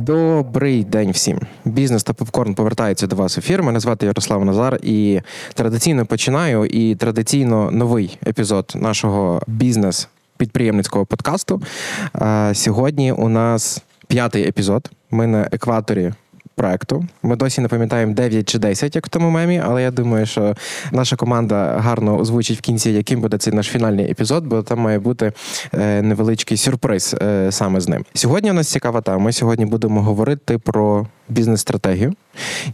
Добрий день всім. Бізнес та попкорн повертається до вас ефір. Мене звати Ярослав Назар, і традиційно починаю. І традиційно новий епізод нашого бізнес підприємницького подкасту. Сьогодні у нас п'ятий епізод. Ми на екваторі. Проекту ми досі не пам'ятаємо 9 чи 10, як в тому мемі, але я думаю, що наша команда гарно озвучить в кінці, яким буде цей наш фінальний епізод, бо там має бути е, невеличкий сюрприз е, саме з ним. Сьогодні у нас цікава тема. Ми сьогодні будемо говорити про бізнес-стратегію.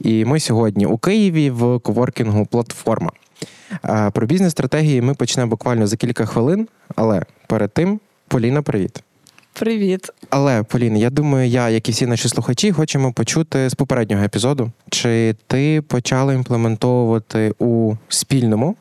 І ми сьогодні у Києві в коворкінгу платформа. Про бізнес-стратегії ми почнемо буквально за кілька хвилин, але перед тим, Поліна, привіт. Привіт. Але Полін. я думаю, я, як і всі наші слухачі, хочемо почути з попереднього епізоду, чи ти почала імплементовувати у спільному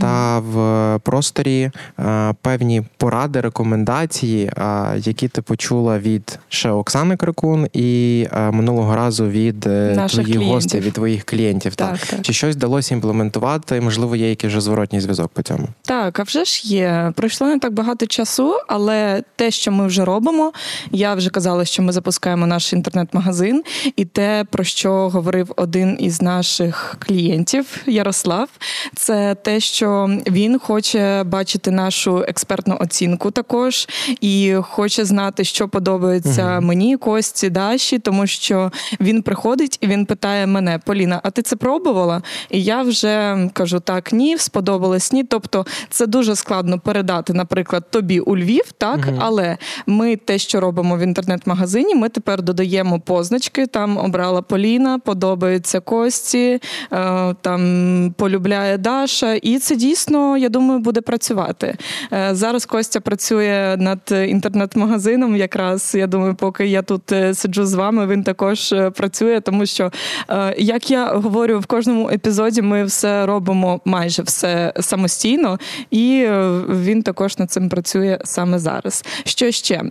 та в просторі е, певні поради, рекомендації, е, які ти почула від ще Оксани Крикун і е, минулого разу від е, Наших твоїх клієнтів. гостей, від твоїх клієнтів. Так, так. Чи щось вдалося імплементувати? Можливо, є якийсь вже зворотній зв'язок по цьому? Так, а вже ж є. Пройшло не так багато часу, але те, що ми вже робимо, я вже казала, що ми запускаємо наш інтернет-магазин, і те, про що говорив один із наших клієнтів, Ярослав, це те, що він хоче бачити нашу експертну оцінку також, і хоче знати, що подобається Мгм. мені, Кості, Даші, тому що він приходить і він питає мене: Поліна, а ти це пробувала? І я вже кажу так, ні, сподобалось ні. Тобто це дуже складно передати, наприклад, тобі у Львів, так Мгм. але ми те, що робимо в інтернет-магазині, ми тепер додаємо позначки. Там обрала Поліна, подобається Кості, е, там полюбляє Даша, і це дійсно, я думаю, буде працювати. Е, Зараз Костя працює над інтернет-магазином. Якраз я думаю, поки я тут е, сиджу з вами, він також е, працює, тому що, як я говорю в кожному епізоді, ми все робимо майже все самостійно, і він також над цим працює саме зараз. Що ще?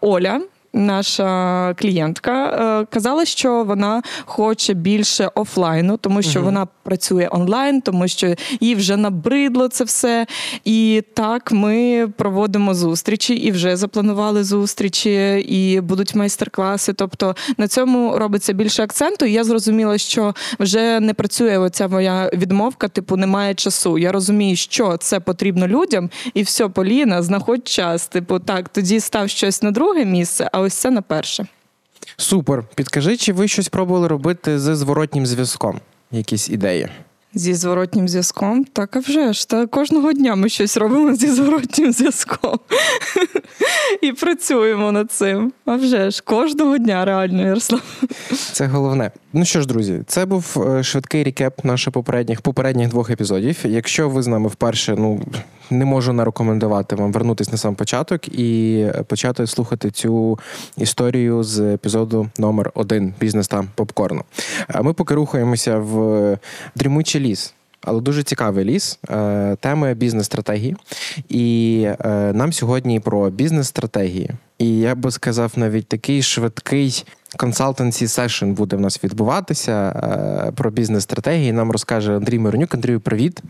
Оля. Наша клієнтка е, казала, що вона хоче більше офлайну, тому що Мгм. вона працює онлайн, тому що їй вже набридло це все. І так ми проводимо зустрічі і вже запланували зустрічі, і будуть майстер-класи. Тобто на цьому робиться більше акценту. І я зрозуміла, що вже не працює оця моя відмовка, типу, немає часу. Я розумію, що це потрібно людям, і все, Поліна, знаходь час. Типу, так, тоді став щось на друге місце, а ось це на перше. Супер. Підкажи, чи ви щось пробували робити зі зворотнім зв'язком? Якісь ідеї? Зі зворотнім зв'язком, так а вже ж. Та кожного дня ми щось робимо зі зворотнім зв'язком. І працюємо над цим. А вже ж, кожного дня, реально, Ярослав. Це головне. Ну що ж, друзі, це був е, швидкий рекеп наших попередніх попередніх двох епізодів. Якщо ви з нами вперше, ну не можу не рекомендувати вам вернутись на сам початок і почати слухати цю історію з епізоду номер один бізнес та попкорну. А Ми поки рухаємося в дрімучий ліс. Але дуже цікавий ліс, е, теми бізнес-стратегії. І е, нам сьогодні про бізнес-стратегії. І я би сказав, навіть такий швидкий консалтенсі сешн буде в нас відбуватися е, про бізнес-стратегії. Нам розкаже Андрій Миронюк. Андрію, привіт.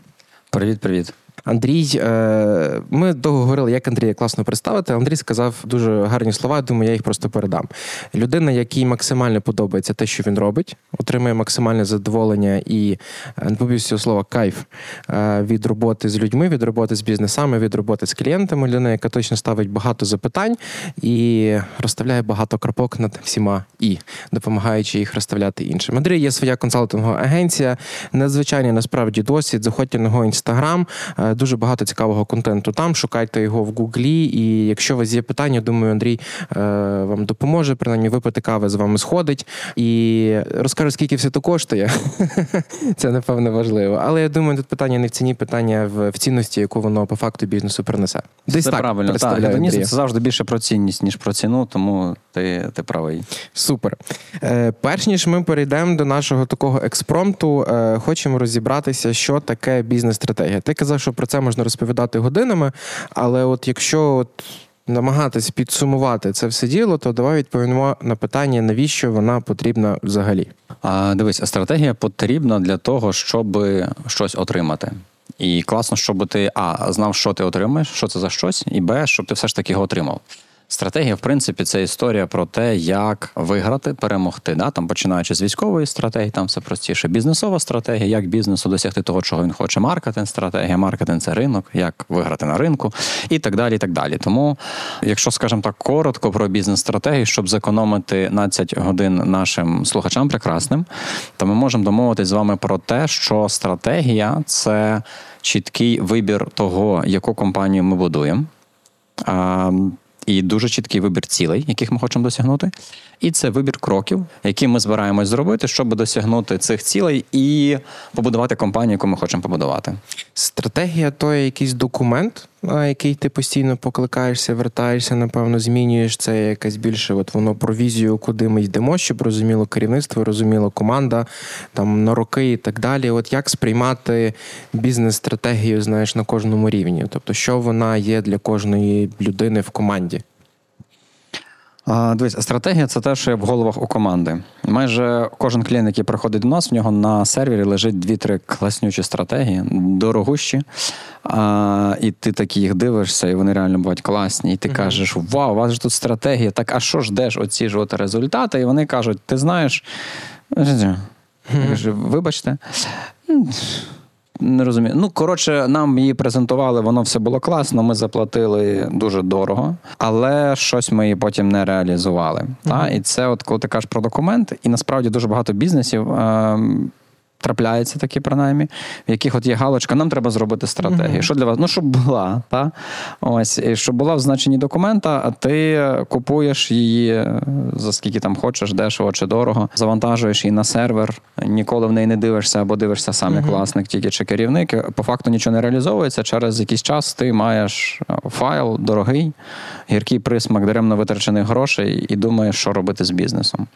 Привіт, привіт. Андрій, е, ми довго говорили, як Андрія класно представити. Андрій сказав дуже гарні слова. Думаю, я їх просто передам. Людина, якій максимально подобається те, що він робить, отримує максимальне задоволення і е, не побоюсь цього слова кайф е, від роботи з людьми, від роботи з бізнесами, від роботи з клієнтами. Людина, яка точно ставить багато запитань і розставляє багато крапок над всіма і допомагаючи їх розставляти іншим. Андрій є своя консалтингова агенція, надзвичайний насправді досвід. Заходьте на його інстаграм. Е, Дуже багато цікавого контенту там. Шукайте його в Гуглі. І якщо у вас є питання, думаю, Андрій е, вам допоможе, принаймні випити кави з вами сходить і розкаже, скільки все це коштує. Це напевно важливо. Але я думаю, тут питання не в ціні, питання в, в цінності, яку воно по факту бізнесу принесе. Десь це так правильно. Так, гедонізм це завжди більше про цінність, ніж про ціну, тому ти, ти правий. Супер. Е, перш ніж ми перейдемо до нашого такого експромту, е, хочемо розібратися, що таке бізнес-стратегія. Ти казав, що про це можна розповідати годинами, але от якщо от намагатись підсумувати це все діло, то давай відповімо на питання, навіщо вона потрібна взагалі. А, дивись, стратегія потрібна для того, щоб щось отримати. І класно, щоб ти а знав, що ти отримаєш, що це за щось, і б, щоб ти все ж таки його отримав. Стратегія, в принципі, це історія про те, як виграти, перемогти. Да? Там починаючи з військової стратегії, там все простіше. Бізнесова стратегія, як бізнесу досягти того, чого він хоче. Маркетинг, стратегія, маркетинг це ринок, як виграти на ринку, і так далі. і так далі. Тому, якщо, скажімо так, коротко про бізнес-стратегію, щоб зекономити 12 годин нашим слухачам прекрасним, то ми можемо домовитись з вами про те, що стратегія це чіткий вибір того, яку компанію ми будуємо. І дуже чіткий вибір цілей, яких ми хочемо досягнути. І це вибір кроків, які ми збираємось зробити, щоб досягнути цих цілей і побудувати компанію, яку ми хочемо побудувати. Стратегія то є якийсь документ, який ти постійно покликаєшся, вертаєшся, напевно, змінюєш це якась більше. От воно про візію, куди ми йдемо, щоб розуміло керівництво, розуміло команда, там на роки і так далі. От як сприймати бізнес-стратегію, знаєш, на кожному рівні? Тобто, що вона є для кожної людини в команді? А, Дивись, стратегія це те, що є в головах у команди. Майже кожен клієнт, який приходить до нас, в нього на сервері лежить дві-три класнючі стратегії, дорогущі. А, І ти такі їх дивишся, і вони реально бувають класні. І ти кажеш: Вау, у вас ж тут стратегія, так а що ждеш оці ж от результати? І вони кажуть: ти знаєш, я кажу, вибачте. Не розумію. Ну, коротше, нам її презентували, воно все було класно, ми заплатили дуже дорого, але щось ми її потім не реалізували. Та? І це, от коли ти кажеш про документ, і насправді дуже багато бізнесів. Е- Трапляється такі, принаймні, в яких от є галочка, нам треба зробити стратегію. Що для вас? Ну, щоб була, та? Ось, і щоб була в значенні документа, а ти купуєш її е, за скільки там хочеш, дешево чи дорого, завантажуєш її на сервер, ніколи в неї не дивишся або дивишся сам як власник, тільки чи керівник. По факту нічого не реалізовується. Через якийсь час ти маєш е, файл дорогий, гіркий присмак даремно витрачених грошей і думаєш, що робити з бізнесом.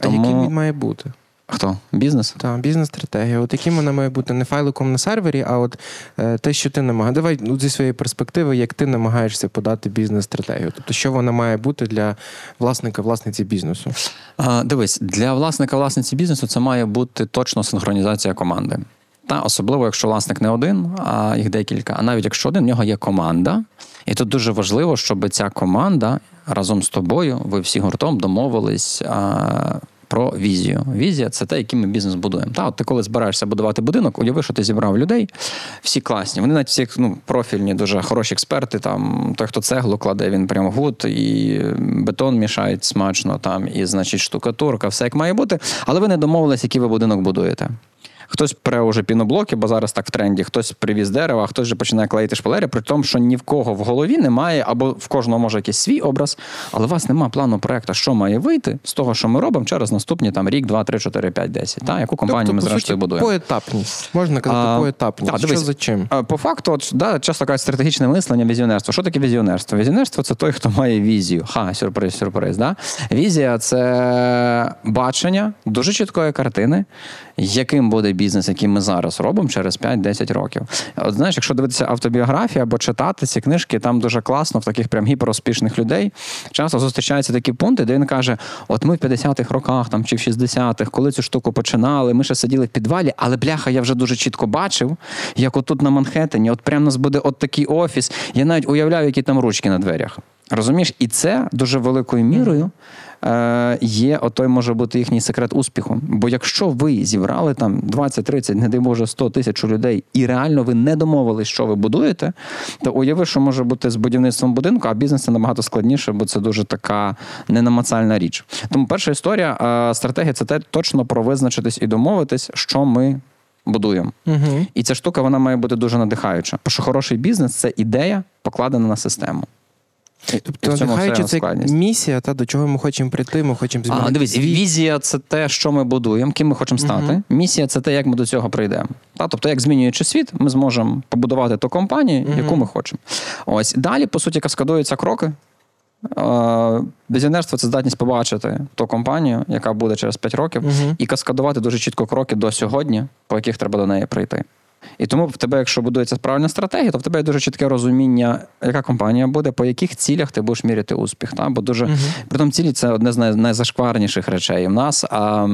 А яким він має бути? Хто? Бізнес? Так, бізнес-стратегія. От яким вона має бути не файликом на сервері, а от е, те, що ти намагаєшся. Давай ну, зі своєї перспективи, як ти намагаєшся подати бізнес-стратегію. Тобто, що вона має бути для власника, власниці бізнесу? А, дивись, для власника власниці бізнесу це має бути точно синхронізація команди. Та особливо, якщо власник не один, а їх декілька. А навіть якщо один, в нього є команда. І тут дуже важливо, щоб ця команда разом з тобою, ви всі гуртом домовились. А, про візію. Візія це те, яким ми бізнес будуємо. Та, от ти коли збираєшся будувати будинок, уяви, що ти зібрав людей, всі класні. Вони навіть всі ну, профільні, дуже хороші експерти. Там той, хто цеглу кладе, він прямо good, і бетон мішають смачно, там, і значить штукатурка, все як має бути. Але ви не домовились, який ви будинок будуєте. Хтось пре уже піноблоки, бо зараз так в тренді, хтось привіз дерева, хтось вже починає клеїти шпалери, при тому, що ні в кого в голові немає, або в кожного може якийсь свій образ, але у вас немає плану проекту, що має вийти з того, що ми робимо через наступні там рік, два, три, чотири, п'ять, десять. Та яку компанію тобто, ми зрештою будуємо? Поетапність. Можна казати, А, поетапність. та, що за чим? По факту, от, да, часто кажуть стратегічне мислення, візіонерство. Що таке візіонерство? Візіонерство це той, хто має візію. Ха, сюрприз, сюрприз. Да? Візія це бачення дуже чіткої картини, яким буде бізнес, який ми зараз робимо через 5-10 років. От знаєш, якщо дивитися автобіографії або читати ці книжки, там дуже класно в таких прям гіперуспішних людей. Часто зустрічаються такі пункти, де він каже: От ми в 50-х роках там чи в 60-х, коли цю штуку починали, ми ще сиділи в підвалі, але бляха, я вже дуже чітко бачив, як отут на Манхеттені, от прямо нас буде от такий офіс. Я навіть уявляю, які там ручки на дверях. Розумієш, і це дуже великою мірою е, є отой може бути їхній секрет успіху. Бо якщо ви зібрали там 20, 30, не дай Боже, 100 тисяч людей, і реально ви не домовились, що ви будуєте, то уяви, що може бути з будівництвом будинку, а бізнес це набагато складніше, бо це дуже така ненамацальна річ. Тому перша історія, е, стратегія це те точно про визначитись і домовитись, що ми будуємо. Угу. І ця штука вона має бути дуже надихаюча. Бо що хороший бізнес це ідея, покладена на систему. Тобто, надихаючи це місія, та до чого ми хочемо прийти, ми хочемо змінити. А, дивись, візія це те, що ми будуємо, ким ми хочемо стати. Місія це те, як ми до цього прийдемо. Та, тобто, як змінюючи світ, ми зможемо побудувати ту компанію, яку ми хочемо. Ось далі, по суті, каскадуються кроки. Візіонерство це здатність побачити ту компанію, яка буде через 5 років, Мгм. і каскадувати дуже чітко кроки до сьогодні, по яких треба до неї прийти. І тому в тебе, якщо будується правильна стратегія, то в тебе є дуже чітке розуміння, яка компанія буде, по яких цілях ти будеш міряти успіх. Та? Бо дуже притом цілі це одне з найзашкварніших речей. У нас а,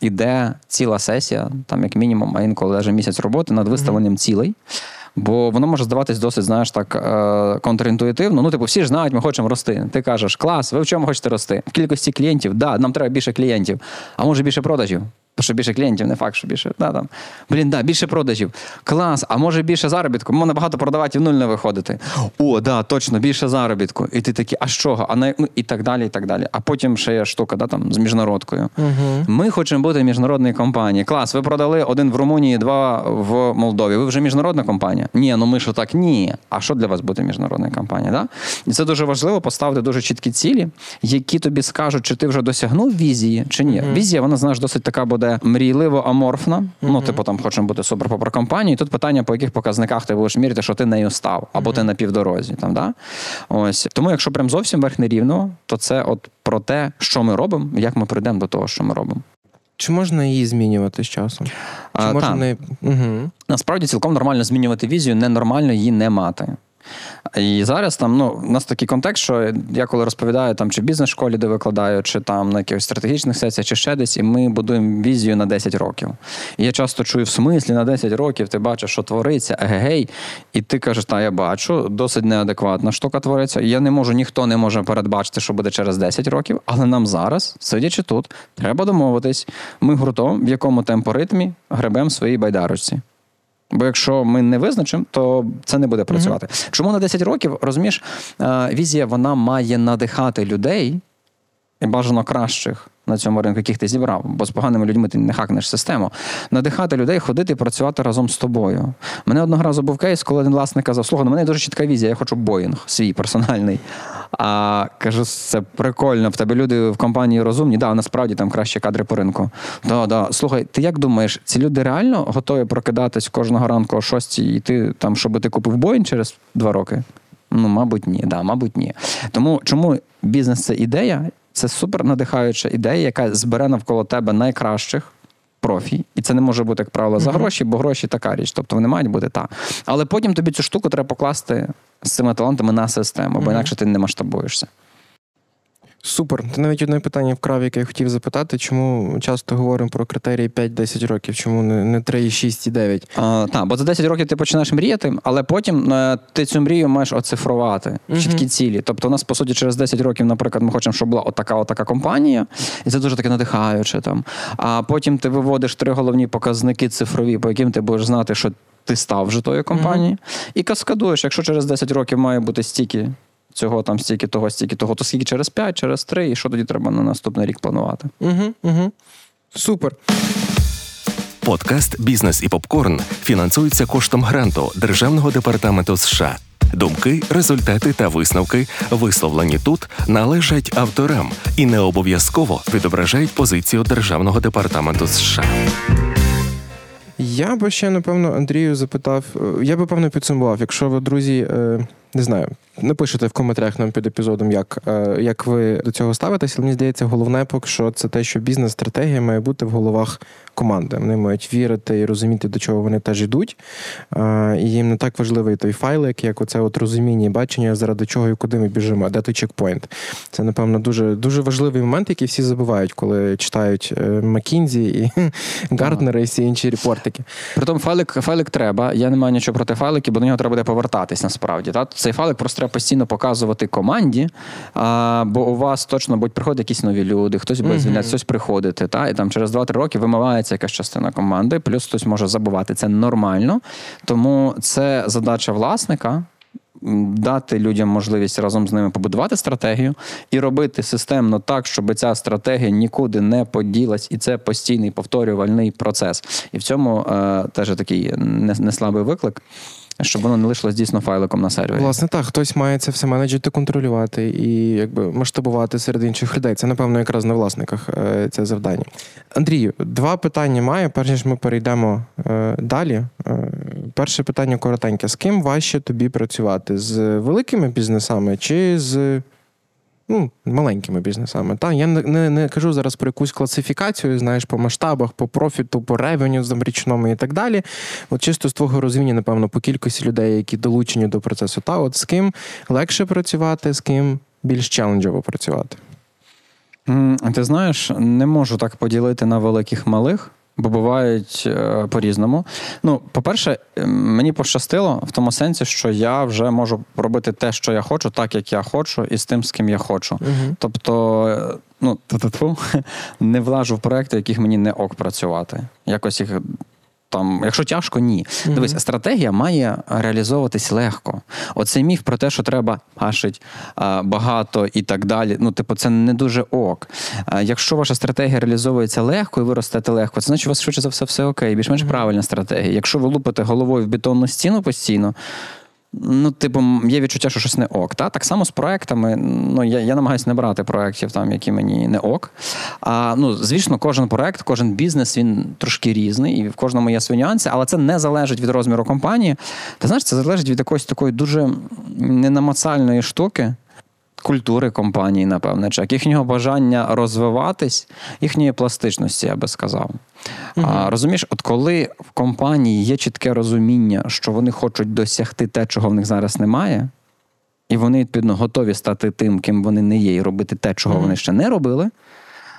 іде ціла сесія, там як мінімум, а інколи навіть місяць роботи над виставленням цілей. Бо воно може здаватись досить, знаєш, так е, контрінтуїтивно. Ну, типу, всі ж знають, ми хочемо рости. Ти кажеш, клас, ви в чому хочете рости? В кількості клієнтів, да, нам треба більше клієнтів, а може більше продажів. Що більше клієнтів, не факт, що більше. Да, там. Блін, да, більше продажів. Клас, а може більше заробітку? Можна багато продавати і в нуль не виходити. О, да, точно, більше заробітку. І ти такий, а з чого? А на, ну, і так далі, і так далі. А потім ще є штука, да, там, з міжнародкою. Ми хочемо бути міжнародною компанією. Клас, ви продали один в Румунії, два в Молдові. Ви вже міжнародна компанія? Ні, ну ми що так? Ні. А що для вас бути міжнародною компанією? Да? І це дуже важливо поставити дуже чіткі цілі, які тобі скажуть, чи ти вже досягнув візії, чи ні. Візія, вона знаєш, досить така буде мрійливо аморфна. Ну, типу, там хочемо бути суперпопер компанією. Тут питання, по яких показниках ти будеш міряти, що ти нею став, або ти на півдорозі. Там, да? Ось. Тому, якщо прям зовсім верхне рівно, то це от про те, що ми робимо, як ми прийдемо до того, що ми робимо. Чи можна її змінювати з часом? Чи А, можна не... Угу. Насправді цілком нормально змінювати візію, ненормально її не мати. І зараз там ну, у нас такий контекст, що я коли розповідаю там, чи в бізнес-школі, де викладаю, чи там на якихось стратегічних сесіях, чи ще десь, і ми будуємо візію на 10 років. І я часто чую в смислі на 10 років, ти бачиш, що твориться, егегей, і ти кажеш, та я бачу, досить неадекватна штука твориться. Я не можу, ніхто не може передбачити, що буде через 10 років, але нам зараз, сидячи тут, треба домовитись. Ми гуртом, в якому темпоритмі гребемо своїй байдарочці. Бо якщо ми не визначимо, то це не буде працювати. Чому на 10 років розумієш, е, візія вона має надихати людей і бажано кращих на цьому ринку, яких ти зібрав, бо з поганими людьми ти не хакнеш систему. Надихати людей ходити і працювати разом з тобою. Мене одного разу був кейс, коли один власник казав: слухай, ну, мене дуже чітка візія, я хочу Боїнг, свій персональний. А кажу, це прикольно. В тебе люди в компанії розумні. Да, насправді там кращі кадри по ринку. Да, да. Слухай, ти як думаєш, ці люди реально готові прокидатись кожного ранку о 6 і йти там, щоб ти купив Боїнг через два роки? Ну, мабуть, ні, да, мабуть, ні. Тому чому бізнес це ідея? Це супер надихаюча ідея, яка збере навколо тебе найкращих. Профі, і це не може бути, як правило, за гроші, бо гроші така річ, тобто вони мають бути та. Але потім тобі цю штуку треба покласти з цими талантами на систему, бо інакше ти не масштабуєшся. Супер. Ти навіть одне питання вкрав, яке я хотів запитати, чому часто говоримо про критерії 5-10 років, чому не, не 3, 6 і 9? А, так, бо за 10 років ти починаєш мріяти, але потім е, ти цю мрію маєш оцифрувати в чіткі цілі. Тобто, у нас, по суті, через 10 років, наприклад, ми хочемо, щоб була отака, отака компанія, і це дуже таке надихаюче там. А потім ти виводиш три головні показники цифрові, по яким ти будеш знати, що ти став вже тою компанією, і каскадуєш, якщо через 10 років має бути стільки. Цього там стільки того, стільки того, то скільки через 5, через 3, і що тоді треба на наступний рік планувати? Угу, угу. Супер. Подкаст Бізнес і попкорн фінансується коштом гранту Державного департаменту США. Думки, результати та висновки, висловлені тут, належать авторам і не обов'язково відображають позицію Державного департаменту США. Я би ще, напевно, Андрію запитав, е, я би певно підсумував, якщо ви, друзі, е, не знаю, напишете в коментарях нам під епізодом, як, е, як ви до цього ставитесь, але мені здається, головне поки що це те, що бізнес-стратегія має бути в головах команди. Вони мають вірити і розуміти, до чого вони теж йдуть. Е, І їм не так важливий той файлик, як оце от розуміння і бачення, заради чого і куди ми біжимо, де той чекпоінт. Це, напевно, дуже, дуже важливий момент, який всі забувають, коли читають Макінзі і Гарднера і всі інші репортики. Притом файлик, файлик треба. Я не маю нічого проти файликів, бо до нього треба буде повертатись насправді. Та? Цей файлик просто треба постійно показувати команді, а, бо у вас точно будуть приходити якісь нові люди, хтось буде звільняти, хтось приходити. Та? І там через 2-3 роки вимивається якась частина команди, плюс хтось може забувати. Це нормально. Тому це задача власника. дати людям можливість разом з ними побудувати стратегію і робити системно так, щоб ця стратегія нікуди не поділась, і це постійний повторювальний процес. І в цьому е, теж такий не, не виклик, щоб воно не лишилось дійсно файликом на сервері. Власне, так, хтось має це все менеджити, контролювати і якби масштабувати серед інших людей. Це, напевно, якраз на власниках е, це завдання. Андрію, два питання маю, перш ніж ми перейдемо е, далі. Е, перше питання коротеньке: з ким важче тобі працювати? З великими бізнесами чи з ну, маленькими бізнесами? Та? Я не, не, не кажу зараз про якусь класифікацію, знаєш, по масштабах, по профіту, по ревеню річному і так далі. От чисто з твого розуміння, напевно, по кількості людей, які долучені до процесу. Та от з ким легше працювати, з ким більш челенджово працювати. Ти знаєш, не можу так поділити на великих малих. Бо бувають е, по-різному. Ну, по-перше, мені пощастило в тому сенсі, що я вже можу робити те, що я хочу, так як я хочу, і з тим, з ким я хочу. Угу. Тобто, е, ну, не влажу в проекти, яких мені не ок працювати. Якось їх там, якщо тяжко, ні. Мгм. Дивись, стратегія має реалізовуватись легко. Оцей міф про те, що треба гашить а, багато і так далі. Ну, типу, це не дуже ок. А, якщо ваша стратегія реалізовується легко і ви ростете легко, це значить у вас швидше за все все окей, більш-менш правильна стратегія. Якщо ви лупите головою в бетонну стіну постійно. Ну, типу, є відчуття, що щось не ок. Та? Так само з проектами. Ну, я, я намагаюся не брати проєктів, які мені не ок. А, ну, звісно, кожен проект, кожен бізнес він трошки різний, і в кожному є свої нюанси, але це не залежить від розміру компанії. Ти знаєш, це залежить від якоїсь такої дуже ненамацальної штуки. Культури компанії, напевне, чи як їхнього бажання розвиватись, їхньої пластичності, я би сказав. А, розумієш, от коли в компанії є чітке розуміння, що вони хочуть досягти те, чого в них зараз немає, і вони, відповідно, готові стати тим, ким вони не є, і робити те, чого Мгм. вони ще не робили,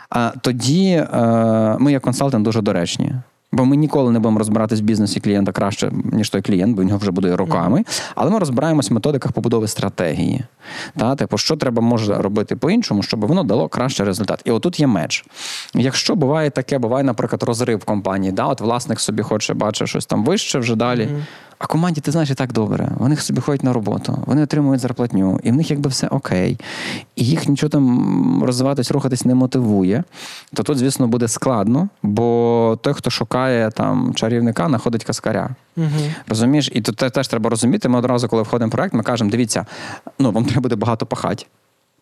а тоді е, ми, як консалтинг, дуже доречні. Бо ми ніколи не будемо розбиратись в бізнесі клієнта краще, ніж той клієнт, бо в нього вже буде роками. Але ми розбираємось в методиках побудови стратегії. Та, типу, що треба може робити по-іншому, щоб воно дало кращий результат. І отут є меч. Якщо буває таке, буває, наприклад, розрив компанії, да, от власник собі хоче бачить щось там вище вже далі. А команді, ти знаєш, і так добре. Вони собі ходять на роботу, вони отримують зарплатню, і в них якби все окей. І їх нічого там розвиватись, рухатись не мотивує. То тут, звісно, буде складно, бо той, хто шукає там чарівника, знаходить каскаря. Угу. Розумієш? І тут теж треба розуміти. Ми одразу, коли входимо в проект, ми кажемо: дивіться, ну вам треба буде багато пахати.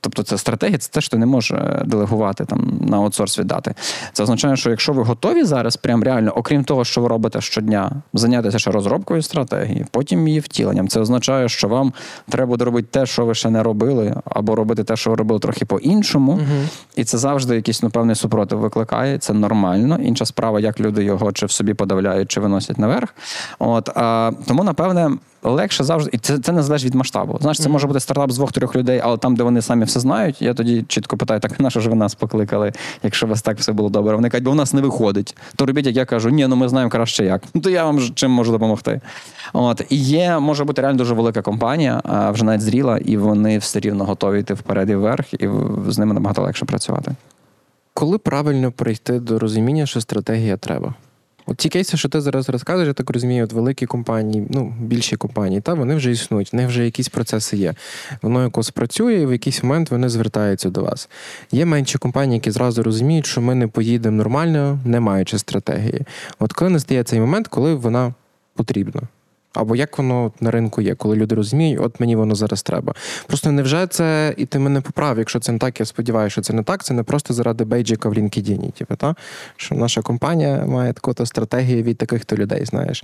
Тобто це стратегія, це те, що ти не можеш е, делегувати там на аутсорс віддати. Це означає, що якщо ви готові зараз, прям реально, окрім того, що ви робите щодня, зайнятися ще розробкою стратегії, потім її втіленням. Це означає, що вам треба буде робити те, що ви ще не робили, або робити те, що ви робили трохи по-іншому. І це завжди якийсь ну, певний супротив викликає. Це нормально. Інша справа, як люди його чи в собі подавляють, чи виносять наверх. От а, тому, напевне. Легше завжди, і це, це не залежить від масштабу. Знаєш, це може бути стартап з двох-трьох людей, але там, де вони самі все знають, я тоді чітко питаю, так на що ж ви нас покликали, якщо у вас так все було добре. Вони кажуть, бо в нас не виходить. То робіть, як я кажу, ні, ну ми знаємо краще як. Ну то я вам чим можу допомогти. От і є, може бути реально дуже велика компанія, а вже навіть зріла, і вони все рівно готові йти вперед і вверх, і з ними набагато легше працювати. Коли правильно прийти до розуміння, що стратегія треба? От ті кейси, що ти зараз розказуєш, я так розумію, от великі компанії, ну, більші компанії, та вони вже існують, в них вже якісь процеси є. Воно якось працює, і в якийсь момент вони звертаються до вас. Є менші компанії, які зразу розуміють, що ми не поїдемо нормально, не маючи стратегії. От коли настає цей момент, коли вона потрібна. Або як воно на ринку є, коли люди розуміють, от мені воно зараз треба. Просто невже це, і ти мене поправ, якщо це не так, я сподіваюся, що це не так. Це не просто заради бейджика в LinkedIn, типу, та? що наша компанія має таку-то стратегію від таких-то людей, знаєш.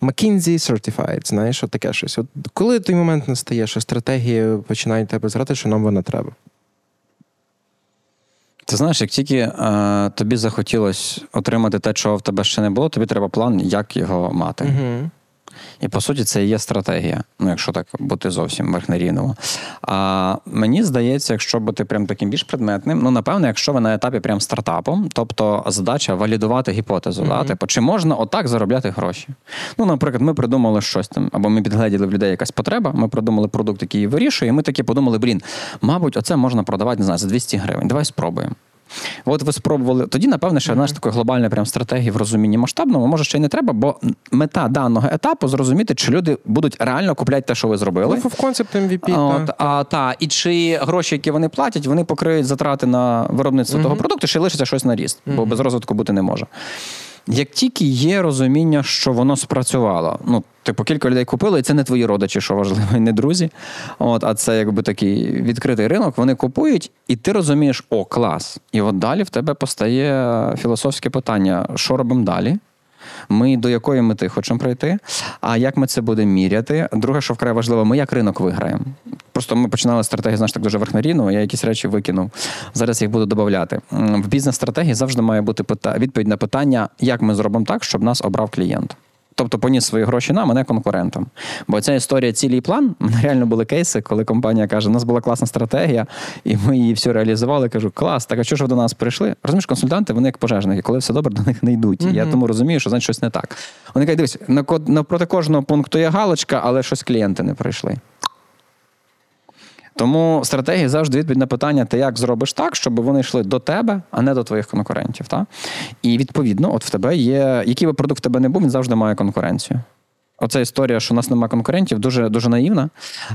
McKinsey Certified, знаєш, от таке щось. От коли той момент настає, що стратегія починає тебе зрати, що нам вона треба? Ти знаєш, як тільки е, тобі захотілося отримати те, чого в тебе ще не було, тобі треба план, як його мати. Угу. І по суті, це і є стратегія, ну якщо так бути зовсім верхнерівново. А мені здається, якщо бути прям таким більш предметним, ну напевно, якщо ви на етапі прям стартапу, тобто задача валідувати гіпотезу, да? типу, чи можна отак заробляти гроші? Ну, наприклад, ми придумали щось там, або ми підгледіли в людей якась потреба, ми придумали продукт, який її вирішує, і ми такі подумали: блін, мабуть, оце можна продавати не знаю, за 200 гривень. Давай спробуємо. От ви спробували. Тоді, напевне, що знаєш, такої глобальної прям стратегії в розумінні масштабному, може, ще й не треба, бо мета даного етапу зрозуміти, чи люди будуть реально купляти те, що ви зробили. Ну, в концепт MVP. От, та. а, та, і чи гроші, які вони платять, вони покриють затрати на виробництво того продукту, чи лишиться щось на ріст, бо без розвитку бути не може. Як тільки є розуміння, що воно спрацювало, ну, типу, кілька людей купили, і це не твої родичі, що важливо, і не друзі. От, а це якби такий відкритий ринок, вони купують, і ти розумієш, о, клас. І от далі в тебе постає філософське питання: що робимо далі? Ми до якої мети хочемо прийти, а як ми це будемо міряти? Друге, що вкрай важливо, ми як ринок виграємо. Просто ми починали стратегію, знаєш, так дуже верхнорівно, я якісь речі викинув. Зараз їх буду додати. В бізнес-стратегії завжди має бути відповідь на питання, як ми зробимо так, щоб нас обрав клієнт. Тобто поніс свої гроші нам, а не конкурентам. Бо ця історія цілий план. У мене реально були кейси, коли компанія каже, у нас була класна стратегія, і ми її все реалізували. Кажу, клас, так а чого ж ви до нас прийшли? Розумієш, консультанти, вони як пожежники, коли все добре, до них не йдуть. І Я тому розумію, що значить щось не так. Вони кажуть, дивись, на навпроти кожного пункту є галочка, але щось клієнти не прийшли. Тому стратегія завжди відповідь на питання: ти як зробиш так, щоб вони йшли до тебе, а не до твоїх конкурентів. Та? І відповідно, от в тебе є, який би продукт в тебе не був, він завжди має конкуренцію. Оця історія, що у нас немає конкурентів, дуже дуже наївна.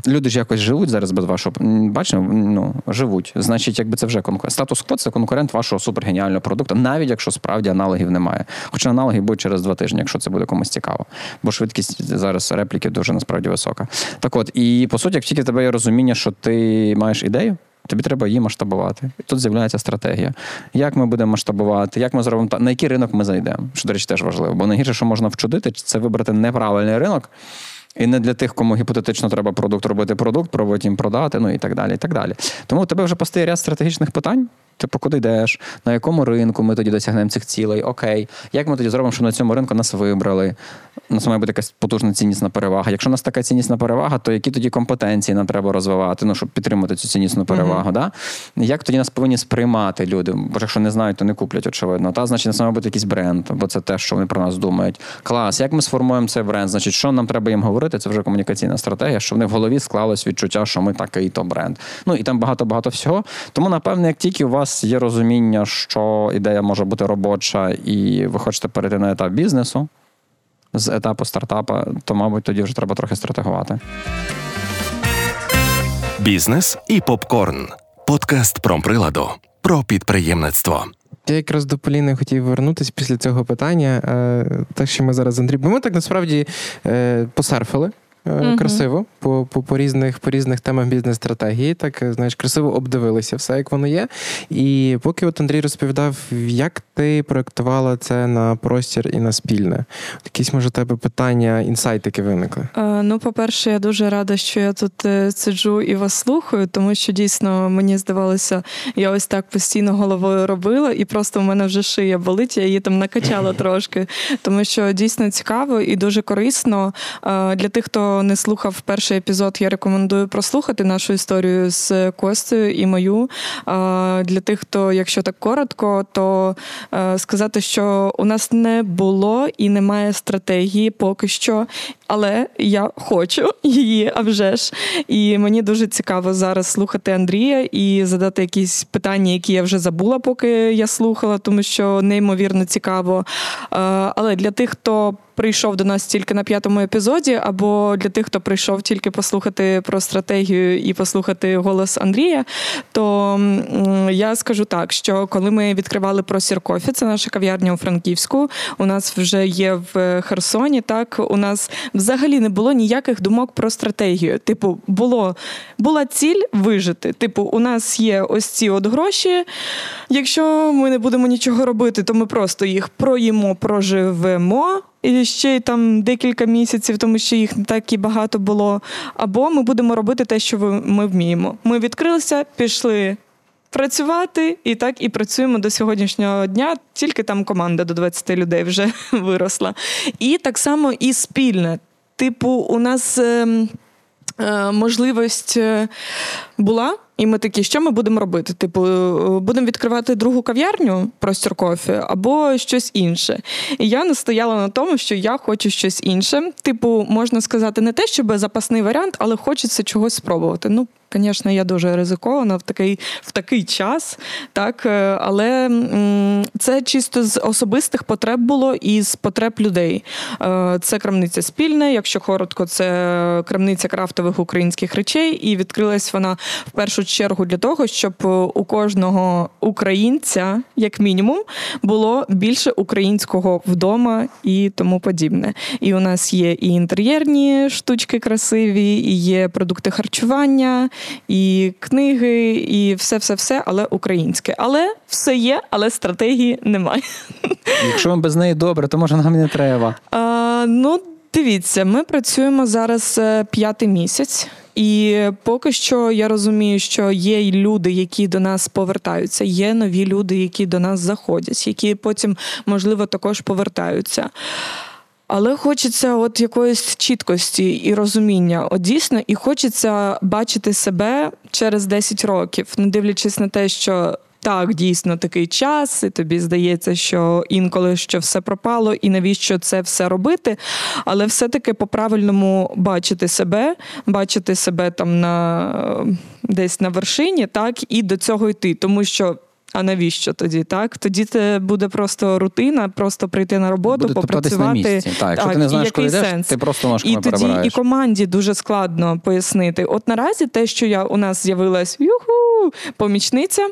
Люди ж якось живуть зараз без вашого. Бачимо, ну живуть. Значить, якби це вже конкурент. Статус-кво це конкурент вашого супергеніального продукту, навіть якщо справді аналогів немає. Хоча аналоги будуть через два тижні, якщо це буде комусь цікаво. Бо швидкість зараз репліки дуже насправді висока. Так от, і по суті, як тільки тебе є розуміння, що ти маєш ідею. Тобі треба її масштабувати. І тут з'являється стратегія. Як ми будемо масштабувати, як ми зробимо на який ринок ми зайдемо? Що, до речі, теж важливо. Бо найгірше, що можна вчудити, це вибрати неправильний ринок. І не для тих, кому гіпотетично треба продукт робити продукт, пробувати їм продати, ну і так далі. і так далі. Тому у тебе вже постає ряд стратегічних питань. Типу, куди йдеш, на якому ринку ми тоді досягнемо цих цілей? Окей, як ми тоді зробимо, щоб на цьому ринку нас вибрали? У нас має бути якась потужна ціннісна перевага. Якщо у нас така ціннісна перевага, то які тоді компетенції нам треба розвивати, ну щоб підтримати цю ціннісну перевагу? Uh-huh. Да? Як тоді нас повинні сприймати люди? Бо якщо не знають, то не куплять, очевидно. Та значить, нас має бути якийсь бренд, бо це те, що вони про нас думають. Клас, як ми сформуємо цей бренд? Значить, що нам треба їм говорити? Це вже комунікаційна стратегія, щоб в них в голові склалось відчуття, що ми такий то бренд. Ну і там багато багато всього. Тому, напевне, як тільки у вас є розуміння, що ідея може бути робоча, і ви хочете перейти на етап бізнесу з етапу стартапа, то, мабуть, тоді вже треба трохи стратегувати. Бізнес і попкорн. Подкаст про приладу про підприємництво. Я якраз до Поліни хотів вернутися після цього питання. Е, Так що ми зараз з. Бо ми так насправді е, посерфили. Угу. Красиво по по, по різних по різних темах бізнес-стратегії, так е, знаєш, красиво обдивилися все, як воно є. І поки от Андрій розповідав, як ти проектувала це на простір і на спільне, якісь може тебе питання, інсайтики виникли? А, ну, по-перше, я дуже рада, що я тут е, сиджу і вас слухаю, тому що дійсно мені здавалося, я ось так постійно головою робила, і просто в мене вже шия болить, я її там накачала трошки, тому що дійсно цікаво і дуже корисно для тих, хто не слухав перший епізод, я рекомендую прослухати нашу історію з Костею і мою. Для тих, хто, якщо так коротко, то сказати, що у нас не було і немає стратегії поки що. Але я хочу її, а вже ж. І мені дуже цікаво зараз слухати Андрія і задати якісь питання, які я вже забула, поки я слухала, тому що неймовірно цікаво. Але для тих, хто прийшов до нас тільки на п'ятому епізоді, або для тих, хто прийшов тільки послухати про стратегію і послухати голос Андрія, то я скажу так, що коли ми відкривали про Сіркофі, це наша кав'ярня у Франківську, у нас вже є в Херсоні. Так, у нас взагалі не було ніяких думок про стратегію. Типу, було була ціль вижити. Типу, у нас є ось ці от гроші. Якщо ми не будемо нічого робити, то ми просто їх проїмо, проживемо. І ще там декілька місяців, тому що їх не так і багато було. Або ми будемо робити те, що ми вміємо. Ми відкрилися, пішли працювати, і так і працюємо до сьогоднішнього дня. Тільки там команда до 20 людей вже виросла. І так само і спільне. Типу, у нас. Ем, Е, можливість е, була. І ми такі, що ми будемо робити? Типу, е, будемо відкривати другу кав'ярню простір кофі або щось інше. І я настояла на тому, що я хочу щось інше. Типу, можна сказати, не те, щоб запасний варіант, але хочеться чогось спробувати. Ну, Звісно, я дуже ризикована в такий в такий час, так е, але це чисто з особистих потреб було і з потреб людей. Е, Це крамниця спільна, якщо коротко, це крамниця крафтових українських речей, і відкрилась вона в першу чергу для того, щоб у кожного українця, як мінімум, було більше українського вдома і тому подібне. І у нас є і інтер'єрні штучки красиві, і є продукти харчування і книги, і все-все-все, але українське. Але все є, але стратегії немає. Якщо вам без неї добре, то може нам не треба. А, ну, дивіться, ми працюємо зараз е, п'ятий місяць. І поки що я розумію, що є люди, які до нас повертаються, є нові люди, які до нас заходять, які потім, можливо, також повертаються. Але хочеться от якоїсь чіткості і розуміння. От дійсно, і хочеться бачити себе через 10 років, не дивлячись на те, що. Так, дійсно такий час, і тобі здається, що інколи що все пропало, і навіщо це все робити. Але все-таки по-правильному бачити себе, бачити себе там на десь на вершині, так, і до цього йти. Тому що а навіщо тоді? Так тоді це буде просто рутина, просто прийти на роботу, буде попрацювати. На місці. Так, якщо так, ти не знаєш, коли йдеш, сенс? ти просто ножками і тоді перебираєш. і команді дуже складно пояснити. От наразі те, що я у нас з'явилась юху, помічниця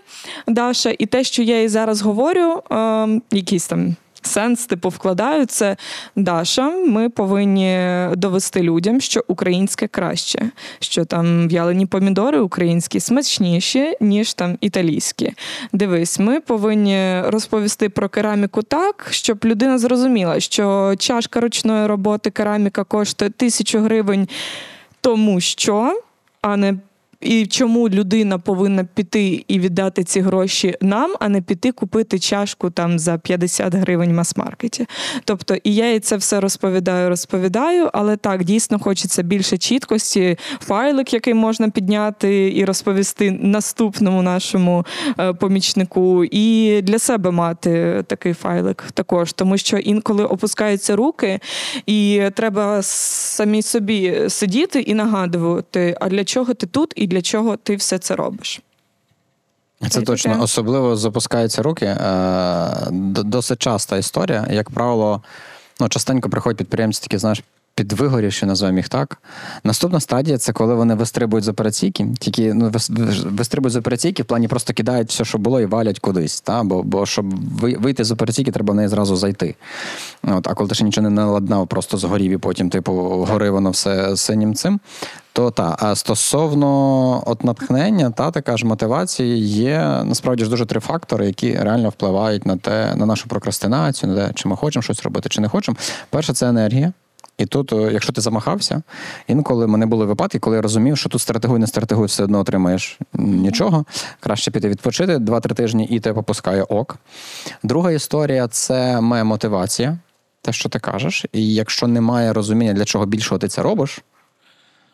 Даша, і те, що я їй зараз говорю, е, якісь там сенс, типу, вкладаю, це Даша. Ми повинні довести людям, що українське краще, що там в'ялені помідори українські смачніші, ніж там італійські. Дивись, ми повинні розповісти про кераміку так, щоб людина зрозуміла, що чашка ручної роботи кераміка коштує тисячу гривень, тому що, а не і чому людина повинна піти і віддати ці гроші нам, а не піти купити чашку там за 50 гривень в мас-маркеті. Тобто, і я їй це все розповідаю, розповідаю, але так дійсно хочеться більше чіткості, файлик, який можна підняти і розповісти наступному нашому е, помічнику, і для себе мати такий файлик також, тому що інколи опускаються руки, і треба самі собі сидіти і нагадувати, а для чого ти тут і для чого ти все це робиш. Це точно особливо запускаються руки. Е, Досить часта історія. Як правило, ну, частенько приходять підприємці, такі, знаєш, підвигорівши, називаємо їх так. Наступна стадія це коли вони вистрибують з операційки, тільки ну, вистрибують з операційки, в плані просто кидають все, що було, і валять кудись. Та? Бо, бо щоб вийти з операційки, треба в неї зразу зайти. От, а коли ти ще нічого не наладнав, просто згорів і потім, типу, гори воно все синім цим. То та, стосовно от натхнення, та така ж мотивації є насправді ж дуже три фактори, які реально впливають на те, на нашу прокрастинацію, на те, чи ми хочемо щось робити, чи не хочемо. Перше, це енергія. І тут, якщо ти замахався, інколи мене були випадки, коли я розумів, що тут стратегуй, не стратегуй, все одно отримаєш нічого. Краще піти відпочити 2-3 тижні і тебе попускає ok. Друга історія це моя мотивація, те, що ти кажеш. І якщо немає розуміння, для чого більшого ти це робиш,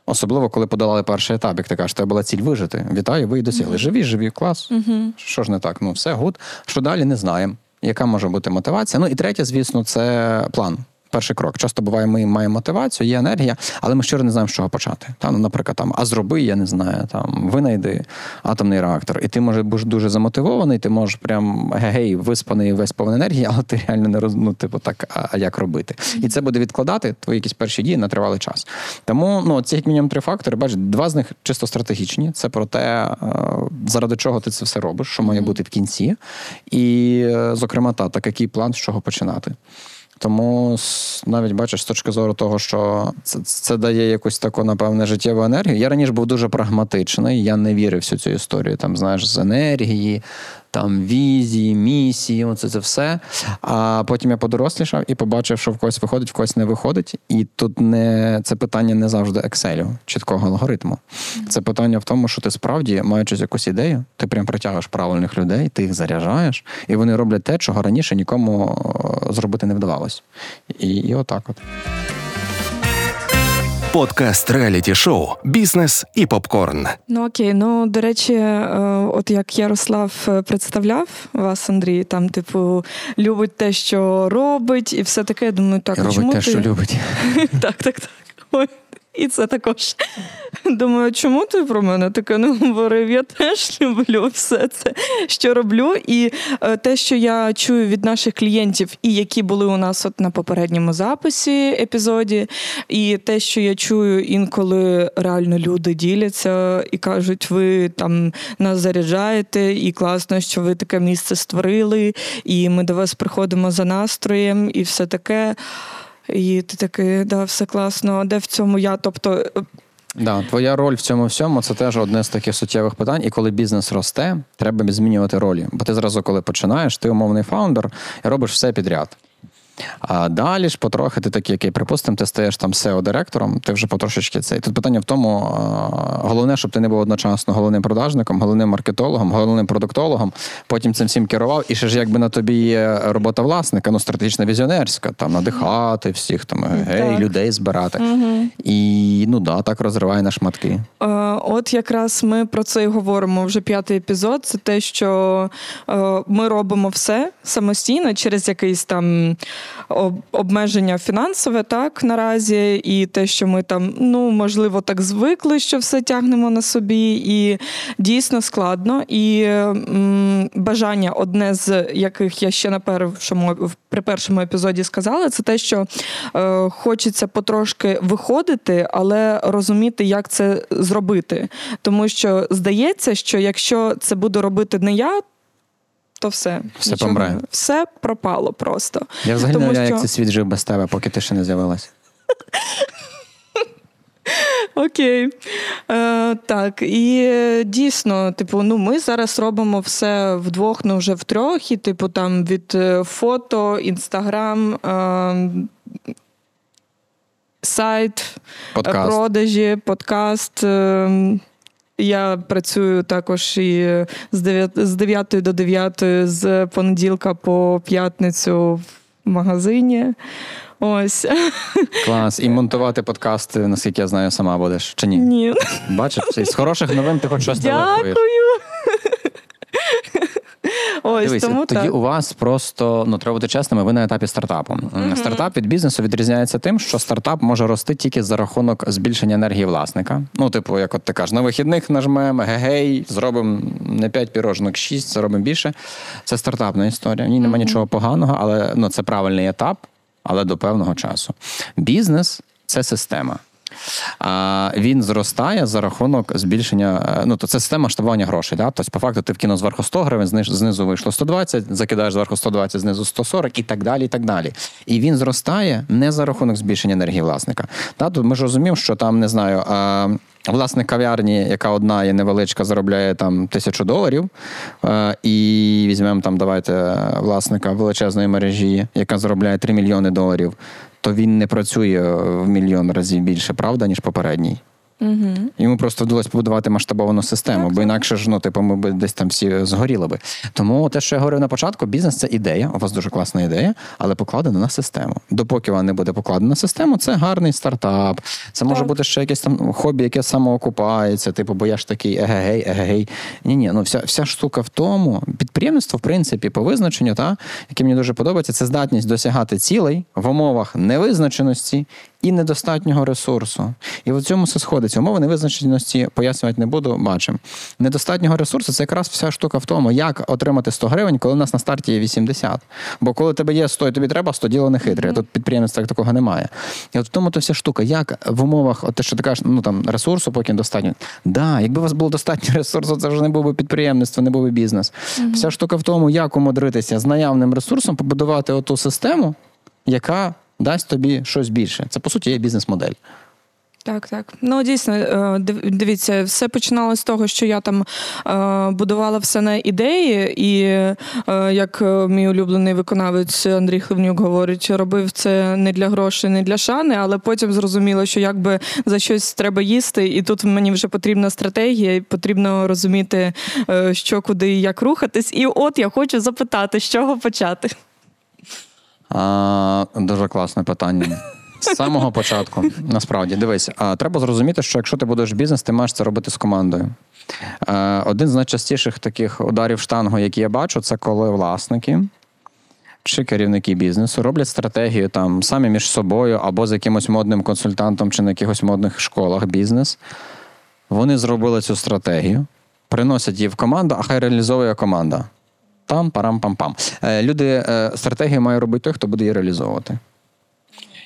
Особливо, коли подолали перший етап, як ти кажеш, тебе була ціль вижити. Вітаю, ви і досягли. Живі, живі, клас. Що ж не так? Ну, все, good. Що далі, не знаємо. Яка може бути мотивація? Ну і третє, звісно, це план. Перший крок. Часто буває, ми маємо мотивацію, є енергія, але ми щиро не знаємо, з чого почати. Та, ну, наприклад, там, а зроби, я не знаю, там, винайди атомний реактор. І ти може будеш дуже замотивований, ти можеш прям гей, виспаний весь повний енергії, але ти реально не роз... ну, типу, так, а, а як робити? І це буде відкладати твої якісь перші дії на тривалий час. Тому ну, ці як мінімум три фактори, бачиш, два з них чисто стратегічні. Це про те, е, заради чого ти це все робиш, що має бути в кінці. І, е, зокрема, та, так який план, з чого починати. Тому навіть бачиш, з точки зору того, що це, це дає якусь таку, напевне, життєву енергію. Я раніше був дуже прагматичний, я не вірив всю цю історію, там, знаєш, з енергії, там візії, місії, оце це все. А потім я подорослішав і побачив, що в когось виходить, в когось не виходить. І тут не це питання не завжди Excel, чіткого алгоритму. Це питання в тому, що ти справді, маючи якусь ідею, ти прям притягуєш правильних людей, ти їх заряджаєш, і вони роблять те, чого раніше нікому е, зробити не вдавалось. І, і отак от. Подкаст реаліті шоу Бізнес і попкорн. Ну окей, ну до речі, е, от як Ярослав е, представляв вас, Андрій, там, типу, любить те, що робить, і все таке. Я думаю, так, Робить чому те, ти... що любить. Так, так, так. Ой. І це також. Думаю, чому ти про мене таке не говорив? Я теж люблю все це, що роблю. І е, те, що я чую від наших клієнтів, і які були у нас от на попередньому записі епізоді, і те, що я чую інколи реально люди діляться і кажуть, ви там нас заряджаєте, і класно, що ви таке місце створили, і ми до вас приходимо за настроєм, і все таке. І ти такий, да, все класно, а де в цьому я? Тобто, е, Да, твоя роль в цьому всьому це теж одне з таких суттєвих питань. І коли бізнес росте, треба змінювати ролі. Бо ти зразу, коли починаєш, ти умовний фаундер і робиш все підряд. А далі ж потрохи ти такий, який, припустимо, ти стаєш там SEO-директором, ти вже потрошечки цей. Тут питання в тому, головне, щоб ти не був одночасно головним продажником, головним маркетологом, головним продуктологом, потім цим всім керував. І ще ж якби на тобі є робота власника, ну стратегічна візіонерська, там надихати всіх, там гей, Так. людей збирати. І ну да, так розриває на шматки. Е, От якраз ми про це і говоримо вже п'ятий епізод. Це те, що е, ми робимо все самостійно через якийсь там обмеження фінансове, так наразі, і те, що ми там, ну можливо, так звикли, що все тягнемо на собі, і дійсно складно. І м, бажання, одне з яких я ще на першому при першому епізоді сказала, це те, що е, хочеться потрошки виходити, але розуміти, як це зробити. Тому що здається, що якщо це буду робити не я. То все, Все Нічого помре. все пропало просто. Я взагалі Тому не уявляю, що- як цей світ жив без тебе, поки ти ще не з'явилась. Окей. Е, так, і е, дійсно, типу, ну ми зараз робимо все вдвох, ну вже втрьох, і типу там від е, фото, інстаграм, е, сайт, Подкаст. продажі, подкаст. е, Я працюю також і з 9, з 9 до 9, з понеділка по п'ятницю в магазині. Ось. Клас. І монтувати подкасти, наскільки я знаю, сама будеш. Чи ні? Ні. Бачиш, з хороших новин ти хоч щось Дякую. Ось Дивись, тому тоді так. у вас просто ну треба бути чесними. Ви на етапі стартапу. Стартап від бізнесу відрізняється тим, що стартап може рости тільки за рахунок збільшення енергії власника. Ну, типу, як от ти кажеш, на вихідних нажмемо, гегей, зробимо не 5 пірожнок, 6, зробимо більше. Це стартапна історія. В ній немає нічого поганого, але ну це правильний етап, але до певного часу. Бізнес це система. А він зростає за рахунок збільшення. е, Ну то це система масштабування грошей. Да? Тобто, по факту, ти вкинув зверху 100 гривень, знизу вийшло 120, закидаєш зверху 120, знизу 140 і так далі. І так далі. І він зростає не за рахунок збільшення енергії власника. Да? Тут ми ж розуміємо, що там не знаю. А... Власник кав'ярні, яка одна є невеличка, заробляє там тисячу доларів. Е, і візьмемо там, давайте власника величезної мережі, яка заробляє 3 мільйони доларів, то він не працює в мільйон разів більше, правда, ніж попередній. Угу. Йому просто вдалося побудувати масштабовану систему, бо інакше ж ну, типу, ми б десь там всі згоріли би. Тому те, що я говорив на початку, бізнес це ідея. У вас дуже класна ідея, але покладена на систему. Допоки вона не буде покладена на систему, це гарний стартап. Це може Так. бути ще якесь там хобі, яке самоокупається. Типу, бо я ж такий егегей, егегей. Ні, ні, ну вся, вся штука в тому. Підприємництво, в принципі, по визначенню, та, яке мені дуже подобається, це здатність досягати цілей в умовах невизначеності і недостатнього ресурсу. І в цьому все сходиться. Умови невизначеності пояснювати не буду, бачимо. Недостатнього ресурсу це якраз вся штука в тому, як отримати 100 гривень, коли у нас на старті є 80. Бо коли тебе є 100 і тобі треба 100, діло не хитре. Тут підприємництва такого немає. І от в тому то вся штука, як в умовах, от те, що ти кажеш, ну там ресурсу, поки достатньо. Да, якби у вас було достатньо ресурсу, це вже не був би підприємництво, не був би бізнес. Вся штука в тому, як умудритися з наявним ресурсом побудувати оту систему, яка дасть тобі щось більше. Це по суті є бізнес-модель. Так, так. Ну дійсно, е, дивіться, все починалося з того, що я там е, будувала все на ідеї, і е, як мій улюблений виконавець Андрій Хливнюк говорить, робив це не для грошей, не для шани, але потім зрозуміло, що якби за щось треба їсти, і тут мені вже потрібна стратегія, і потрібно розуміти, що куди і як рухатись. І от я хочу запитати, з чого почати. А, дуже класне питання. З самого початку, насправді, дивись, а, треба зрозуміти, що якщо ти будеш бізнес, ти маєш це робити з командою. Е, Один з найчастіших таких ударів штангу, які я бачу, це коли власники чи керівники бізнесу роблять стратегію там самі між собою або з якимось модним консультантом чи на якихось модних школах бізнес. Вони зробили цю стратегію, приносять її в команду, а хай реалізовує команда. Там, парам, пам пам Е, Люди е, стратегію має робити той, хто буде її реалізовувати.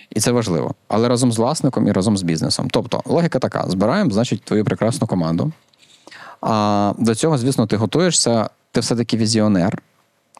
І це важливо. Але разом з власником і разом з бізнесом. Тобто, логіка така: збираємо, значить, твою прекрасну команду. А до цього, звісно, ти готуєшся, ти все-таки візіонер,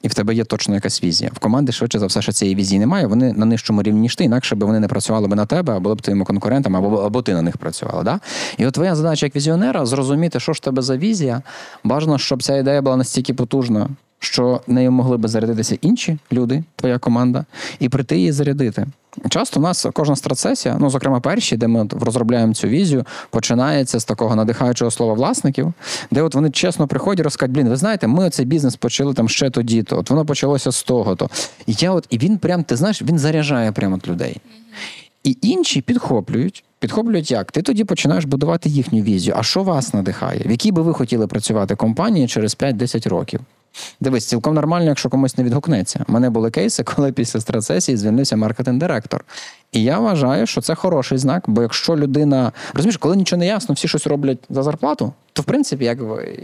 і в тебе є точно якась візія. В команди швидше за все, що цієї візії немає. Вони на нижчому рівні ніж ти, інакше би вони не працювали би на тебе, а були б твоїми конкурентами, або, або ти на них працювала. Да? І от твоя задача як візіонера зрозуміти, що ж тебе за візія. Бажано, щоб ця ідея була настільки потужна, що нею могли би зарядитися інші люди, твоя команда, і прийти її зарядити. Часто у нас кожна стратсесія, ну зокрема перші, де ми розробляємо цю візію, починається з такого надихаючого слова власників, де от вони чесно приходять і розкажуть, блін, ви знаєте, ми цей бізнес почали там ще тоді-то, от воно почалося з того-то. І я от, і він прям, ти знаєш, він заряджає прямо людей. І інші підхоплюють. Підхоплюють як? Ти тоді починаєш будувати їхню візію. А що вас надихає? В якій би ви хотіли працювати компанії через 5-10 років? Дивись, цілком нормально, якщо комусь не відгукнеться. У мене були кейси, коли після страцесії звільнився маркетинг-директор. І я вважаю, що це хороший знак, бо якщо людина розумієш, коли нічого не ясно, всі щось роблять за зарплату, то в принципі як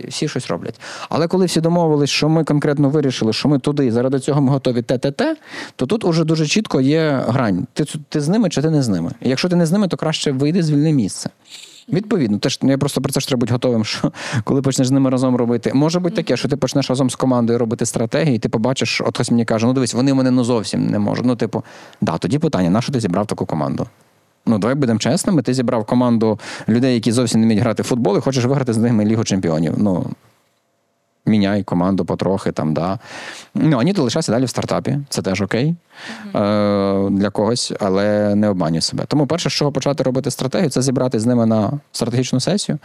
всі щось роблять. Але коли всі домовились, що ми конкретно вирішили, що ми туди, заради цього ми готові те-те-те, то тут уже дуже чітко є грань. Ти, ти з ними чи ти не з ними? І якщо ти не з ними, то краще вийди, звільни місце. Відповідно, теж я просто про це ж треба бути готовим, що коли почнеш з ними разом робити, може бути таке, що ти почнеш разом з командою робити стратегії, і ти побачиш, от хтось мені каже, ну дивись, вони мене ну зовсім не можуть. Ну, типу, да, тоді питання, на що ти зібрав таку команду? Ну, давай будемо чесними. Ти зібрав команду людей, які зовсім не вміють грати в футбол, і хочеш виграти з ними Лігу Чемпіонів. Ну, міняй команду потрохи там, да. Ну, Ані ти лишайся далі в стартапі, це теж окей е, для когось, але не обманюй себе. Тому перше, з чого почати робити стратегію, це зібрати з ними на стратегічну сесію,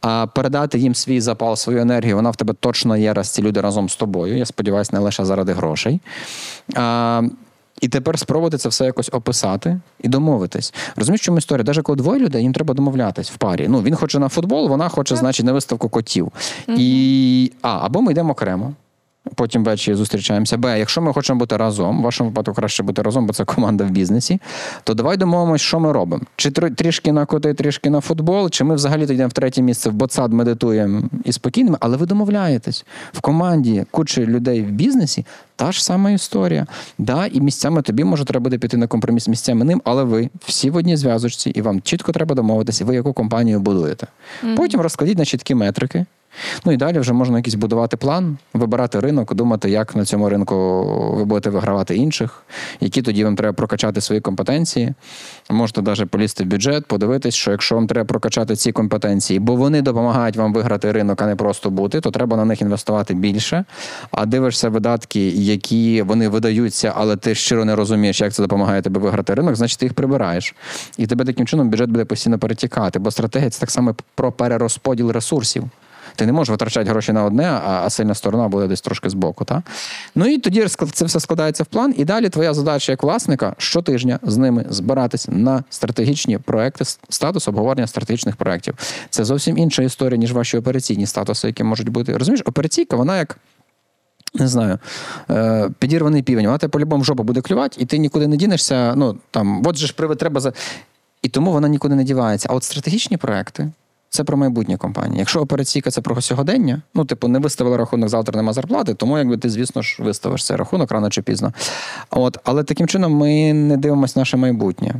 а передати їм свій запал, свою енергію. Вона в тебе точно є, раз ці люди разом з тобою. Я сподіваюся, не лише заради грошей. А, і тепер спробувати це все якось описати і домовитись. Розумієш, чому історія? Навіть коли двоє людей, їм треба домовлятись в парі. Ну, він хоче на футбол, вона хоче, значить, на виставку котів. І, а, або ми йдемо окремо. Потім ввечері зустрічаємося. Б, якщо ми хочемо бути разом, в вашому випадку краще бути разом, бо це команда в бізнесі, то давай домовимось, що ми робимо. Чи трішки на коти, трішки на футбол, чи ми взагалі йдемо в третє місце в боцад, медитуємо і спокійними, але ви домовляєтесь в команді кучі людей в бізнесі. Та ж сама історія. Да, і місцями тобі може треба буде піти на компроміс місцями ним, але ви всі в одній зв'язочці, і вам чітко треба домовитися, ви яку компанію будуєте. Потім розкладіть на чіткі метрики. Ну і далі вже можна якийсь будувати план, вибирати ринок, думати, як на цьому ринку ви будете вигравати інших, які тоді вам треба прокачати свої компетенції. Можете навіть полізти в бюджет, подивитись, що якщо вам треба прокачати ці компетенції, бо вони допомагають вам виграти ринок, а не просто бути, то треба на них інвестувати більше. А дивишся видатки, які вони видаються, але ти щиро не розумієш, як це допомагає тобі виграти ринок, значить ти їх прибираєш. І тебе таким чином бюджет буде постійно перетікати, бо стратегія це так само про перерозподіл ресурсів. Ти не можеш витрачати гроші на одне, а, а сильна сторона буде десь трошки збоку. Та? Ну і тоді це все складається в план. І далі твоя задача як власника щотижня з ними збиратись на стратегічні проекти, статус обговорення стратегічних проєктів. Це зовсім інша історія, ніж ваші операційні статуси, які можуть бути. Розумієш, операційка, вона як. Не знаю, е, підірваний півень, вона тебе по-любому в жопу буде клювати, і ти нікуди не дінешся. Ну там, от же ж привид треба за. І тому вона нікуди не дівається. А от стратегічні проекти це про майбутнє компанії. Якщо операційка це про сьогодення, ну, типу, не виставили рахунок, завтра нема зарплати, тому якби ти, звісно ж, виставиш цей рахунок рано чи пізно. От, але таким чином ми не дивимося наше майбутнє.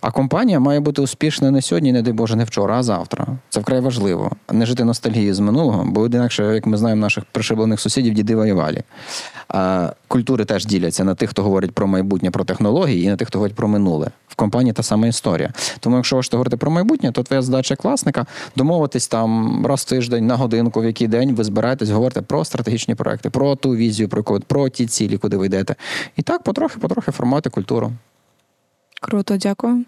А компанія має бути успішною не сьогодні, не дай Боже, не вчора, а завтра. Це вкрай важливо. Не жити ностальгією з минулого, бо інакше, як ми знаємо, наших пришиблених сусідів, діди воювали. А культури теж діляться на тих, хто говорить про майбутнє, про технології, і на тих, хто говорить про минуле. В компанії та сама історія. Тому, якщо ви хочете говорити про майбутнє, то твоя задача як власника домовитись там раз в тиждень на годинку, в який день ви збираєтесь говорити про стратегічні проекти, про ту візію, про про ті цілі, куди ви йдете. І так потрохи-потрохи формувати культуру. Круто, дякую.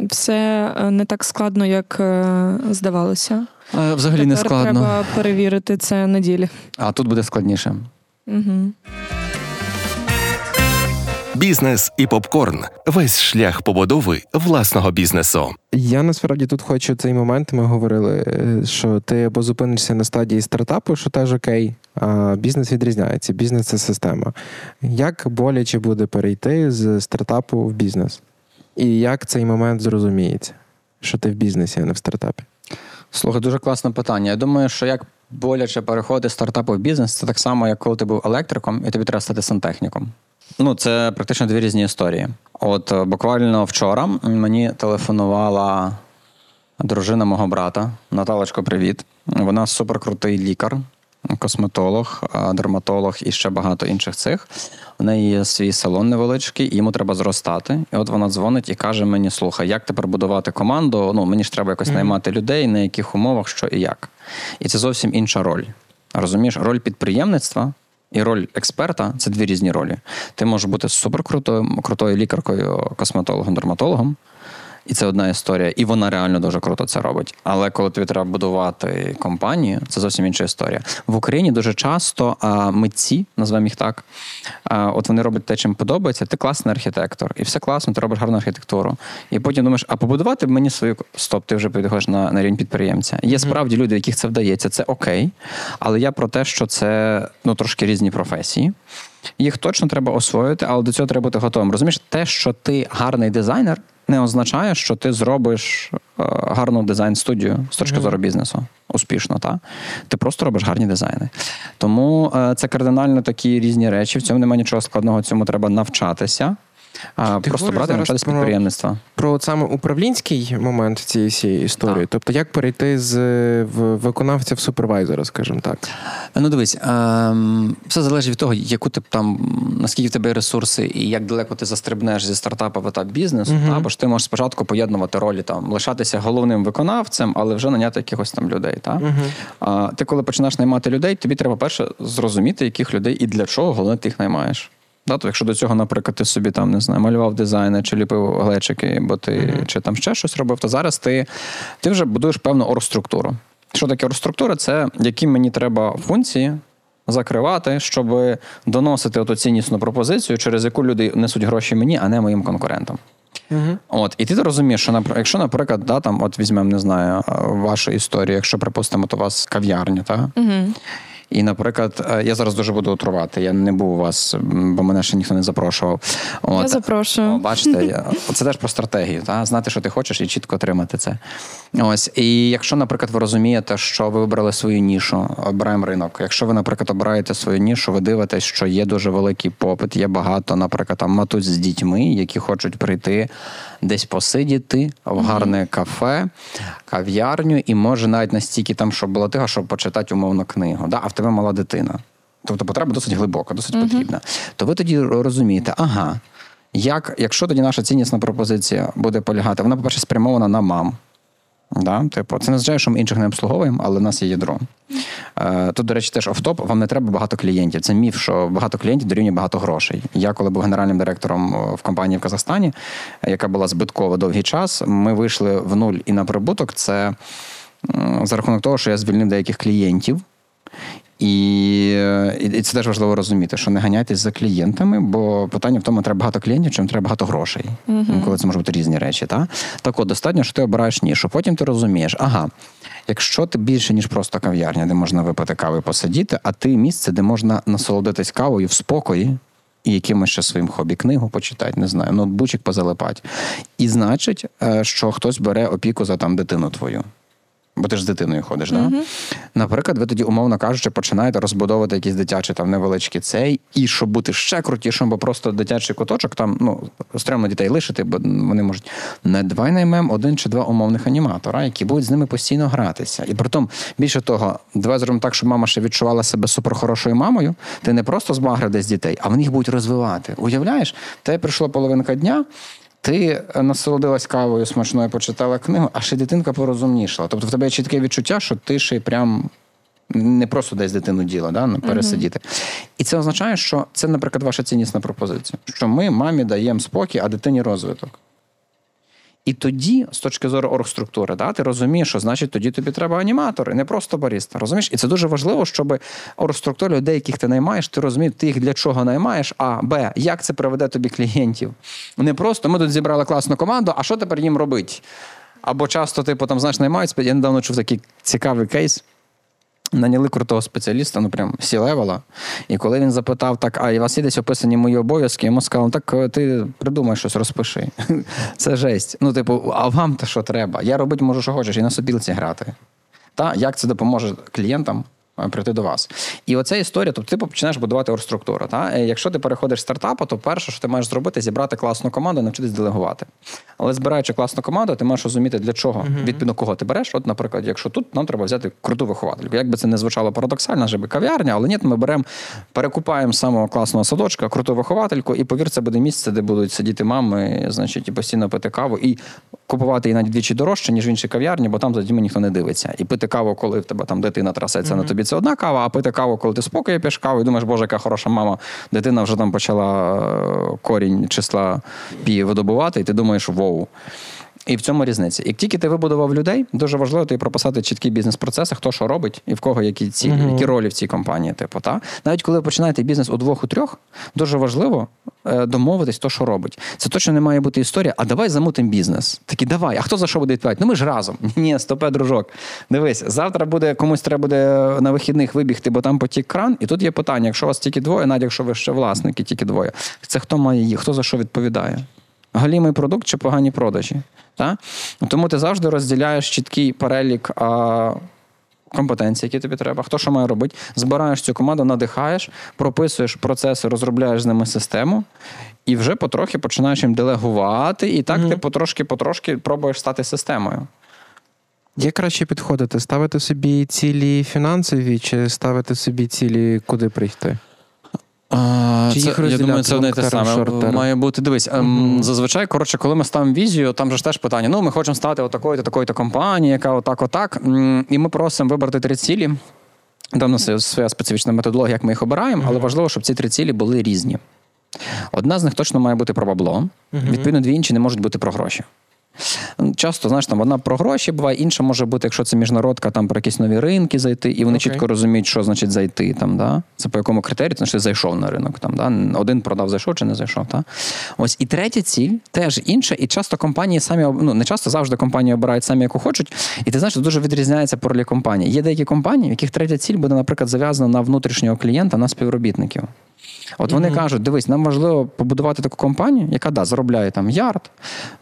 Все е, не так складно, як е, здавалося. Взагалі не складно. Треба перевірити це неділі. А тут буде складніше. Угу. Бізнес і попкорн весь шлях побудови власного бізнесу. Я насправді тут хочу цей момент. Ми говорили, е, що ти або зупинишся на стадії стартапу, що теж окей, а бізнес відрізняється. Бізнес це система. Як боляче буде перейти з стартапу в бізнес? І як цей момент зрозуміється, що ти в бізнесі, а не в стартапі? Слухай, дуже класне питання. Я думаю, що як боляче переходити з стартапу в бізнес, це так само, як коли ти був електриком, і тобі треба стати сантехніком. Ну, це практично дві різні історії. От е, буквально вчора мені телефонувала дружина мого брата. Наталочко, привіт. Вона суперкрутий лікар, косметолог, дерматолог і ще багато інших цих. У неї є свій салон невеличкий, і йому треба зростати. І от вона дзвонить і каже мені: слухай, як тепер будувати команду? Ну, мені ж треба якось наймати людей, на яких умовах, що і як. І це зовсім інша роль. Розумієш, роль підприємництва і роль експерта це дві різні ролі. Ти можеш бути суперкрутою крутою лікаркою, косметологом, дерматологом. І це одна історія, і вона реально дуже круто це робить. Але коли тобі треба будувати компанію, це зовсім інша історія. В Україні дуже часто а, митці, назвемо їх так, а, от вони роблять те, чим подобається. Ти класний архітектор, і все класно, ти робиш гарну архітектуру. І потім думаєш, а побудувати б мені свою стоп, ти вже підходиш на, на рівень підприємця. Є справді люди, яких це вдається, це окей. Але я про те, що це ну трошки різні професії. Їх точно треба освоїти, але до цього треба бути готовим. Розумієш, те, що ти гарний дизайнер, не означає, що ти зробиш е, гарну дизайн-студію з точки зору бізнесу. Успішно, так? Ти просто робиш гарні дизайни. Тому е, це кардинально такі різні речі. В цьому немає нічого складного, цьому треба навчатися. А, Ти просто брати навчатися про- підприємництва. Про саме управлінський момент цієї всієї історії. Так. Тобто, як перейти з е, виконавця в супервайзера, скажімо так. Ну, дивись, ем, все залежить від того, яку ти там, наскільки в тебе є ресурси, і як далеко ти застрибнеш зі стартапа в етап бізнесу. Та? Бо ж ти можеш спочатку поєднувати ролі, там, лишатися головним виконавцем, але вже наняти якихось там людей. Та? А, ти, коли починаєш наймати людей, тобі треба перше зрозуміти, яких людей і для чого головне ти їх наймаєш. Да, то якщо до цього, наприклад, ти собі там не знаю, малював дизайни чи ліпив глечики, бо ти чи там ще щось робив, то зараз ти, ти вже будуєш певну оргструктуру. Що таке оргструктура? Це які мені треба функції закривати, щоб доносити оту ціннісну пропозицію, через яку люди несуть гроші мені, а не моїм конкурентам. От, і ти розумієш, що якщо, наприклад, да, там, от візьмемо, не знаю, вашу історію, якщо припустимо, то у вас кав'ярня, та? І, наприклад, е, я зараз дуже буду отрувати. Я не був у вас, бо мене ще ніхто не запрошував. От. Я запрошую. О, бачите, це теж про стратегію, та? знати, що ти хочеш, і чітко отримати це. Ось. І якщо, наприклад, ви розумієте, що ви вибрали свою нішу, обираємо ринок. Якщо ви, наприклад, обираєте свою нішу, ви дивитесь, що є дуже великий попит, є багато, наприклад, там матусь з дітьми, які хочуть прийти десь посидіти в гарне кафе, кав'ярню, і може навіть настільки там, щоб була тига, щоб почитати умовно книгу. Да? А в тебе мала дитина. Тобто потреба досить глибока, досить потрібна. То ви тоді розумієте, ага, як, якщо тоді наша ціннісна пропозиція буде полягати, вона, по-перше, спрямована на мам. Да? Типу, це не означає, що ми інших не обслуговуємо, але в нас є ядро. Е, тут, до речі, теж офтоп, вам не треба багато клієнтів. Це міф, що багато клієнтів дорівнює багато грошей. Я, коли був генеральним директором в компанії в Казахстані, е, яка була збиткова довгий час, ми вийшли в нуль і на прибуток. Це за рахунок того, що я звільнив деяких клієнтів. І, і це теж важливо розуміти, що не ганяйтесь за клієнтами, бо питання в тому, треба багато клієнтів, чим треба багато грошей. Коли це можуть бути різні речі. Та? Так от, достатньо, що ти обираєш нішу. Потім ти розумієш, ага, якщо ти більше, ніж просто кав'ярня, де можна випити кави і посидіти, а ти місце, де можна насолодитись кавою в спокої. І якимось ще своїм хобі книгу почитати, не знаю, ноутбучик позалипати. І значить, е, що хтось бере опіку за там дитину твою. Бо ти ж з дитиною ходиш, да? Наприклад, ви тоді, умовно кажучи, починаєте розбудовувати якийсь дитячий там невеличкий цей, і щоб бути ще крутішим, бо просто дитячий куточок там ну стрімно дітей лишити, бо вони можуть не давай наймемо один чи два умовних аніматора, які будуть з ними постійно гратися. І притом, більше того, давай зробимо так, щоб мама ще відчувала себе суперхорошою мамою. Ти не просто збагрив десь дітей, а вони їх будуть розвивати. Уявляєш, те прийшло половинка дня. Ти насолодилась кавою смачною, почитала книгу, а ще дитинка порозумнішала. Тобто в тебе є чітке відчуття, що ти ще й прям не просто десь дитину діла, да, пересидіти. І це означає, що це, наприклад, ваша ціннісна пропозиція. Що ми мамі даємо спокій, а дитині розвиток. І тоді, з точки зору оргструктури, да, ти розумієш, що значить тоді тобі треба аніматори, не просто баріста. Розумієш? І це дуже важливо, щоб оргструктура людей, яких ти наймаєш, ти розумів, ти їх для чого наймаєш, а Б, як це приведе тобі клієнтів. Не просто ми тут зібрали класну команду, а що тепер їм робити? Або часто, типу, там, знаєш, наймають. Я недавно чув такий цікавий кейс. Наняли крутого спеціаліста, ну прям C-level а. І коли він запитав, так, а у вас є десь описані мої обов'язки, йому сказали, так е, ти придумай щось, розпиши. Це жесть. Ну, типу, а вам то що треба? Я робити можу, що хочеш, і на сопілці грати. Та як це допоможе клієнтам? Е, Прийти до вас. І оця історія, тобто ти починаєш будувати оргструктуру. Та? Е, Якщо ти переходиш з стартапу, то перше, що ти маєш зробити, зібрати класну команду навчитись делегувати. Але збираючи класну команду, ти маєш розуміти, для чого, uh-huh. відповідно кого ти береш. От, наприклад, якщо тут нам треба взяти круту виховательку. Як би це не звучало парадоксально, же би кав'ярня, але ні, ми беремо, перекупаємо самого класного садочка, круту виховательку, і повір, це буде місце, де будуть сидіти мами, значить, і постійно пити каву, і купувати її навіть двічі дорожче, ніж в іншій кав'ярні, бо там за дітьми ніхто не дивиться. І пити каву, коли в тебе там дитина трасеться uh-huh. на тобі, це одна кава, а пити каву, коли ти спокою п'єш каву, і думаєш, боже, яка хороша мама, дитина вже там почала е, корінь числа пі видобувати, і ти думаєш, воу. І в цьому різниця. Як тільки ти вибудував людей, дуже важливо тобі прописати чіткі бізнес-процеси, хто що робить і в кого які цілі, uh-huh. які ролі в цій компанії. Типу, та? Навіть коли ви починаєте бізнес у двох, у трьох, дуже важливо е, домовитись, хто що робить. Це точно не має бути історія, а давай замутимо бізнес. Такі, давай, а хто за що буде відповідати? Ну ми ж разом. Ні, стопе, дружок. Дивись, завтра буде комусь треба буде на вихідних вибігти, бо там потік кран. І тут є питання: якщо у вас тільки двоє, навіть якщо ви ще власники, тільки двоє, це хто має їх, хто за що відповідає? Галімий продукт чи погані продажі. Так? Тому ти завжди розділяєш чіткий перелік а, компетенцій, які тобі треба, хто що має робити, збираєш цю команду, надихаєш, прописуєш процеси, розробляєш з ними систему, і вже потрохи починаєш їм делегувати, і так mm-hmm. ти потрошки-потрошки пробуєш стати системою. Як краще підходити? Ставити собі цілі фінансові, чи ставити собі цілі, куди прийти? А, це, їх я думаю, це одне те саме. Шортер. Має бути. Дивись, mm-hmm. зазвичай, коротше, коли ми ставимо візію, там же ж теж питання: ну, ми хочемо стати отакою-то такою-то компанією, яка отак, отак. І ми просимо вибрати три цілі. Там у нас є своя специфічна методологія, як ми їх обираємо, mm-hmm. але важливо, щоб ці три цілі були різні. Одна з них точно має бути про бабло. Mm-hmm. Відповідно, дві інші не можуть бути про гроші. Часто, знаєш, там одна про гроші буває, інша може бути, якщо це міжнародка, там про якісь нові ринки зайти, і вони okay. чітко розуміють, що значить зайти. Там, да? Це по якому критерію, значить зайшов на ринок. Там, да? Один продав, зайшов чи не зайшов. Та? Ось і третя ціль теж інша, і часто компанії самі ну не часто завжди компанії обирають самі, яку хочуть. І ти знаєш, дуже відрізняється по ролі компанії. Є деякі компанії, в яких третя ціль буде, наприклад, зав'язана на внутрішнього клієнта, на співробітників. От вони mm-hmm. кажуть: дивись, нам важливо побудувати таку компанію, яка да, заробляє там ярд,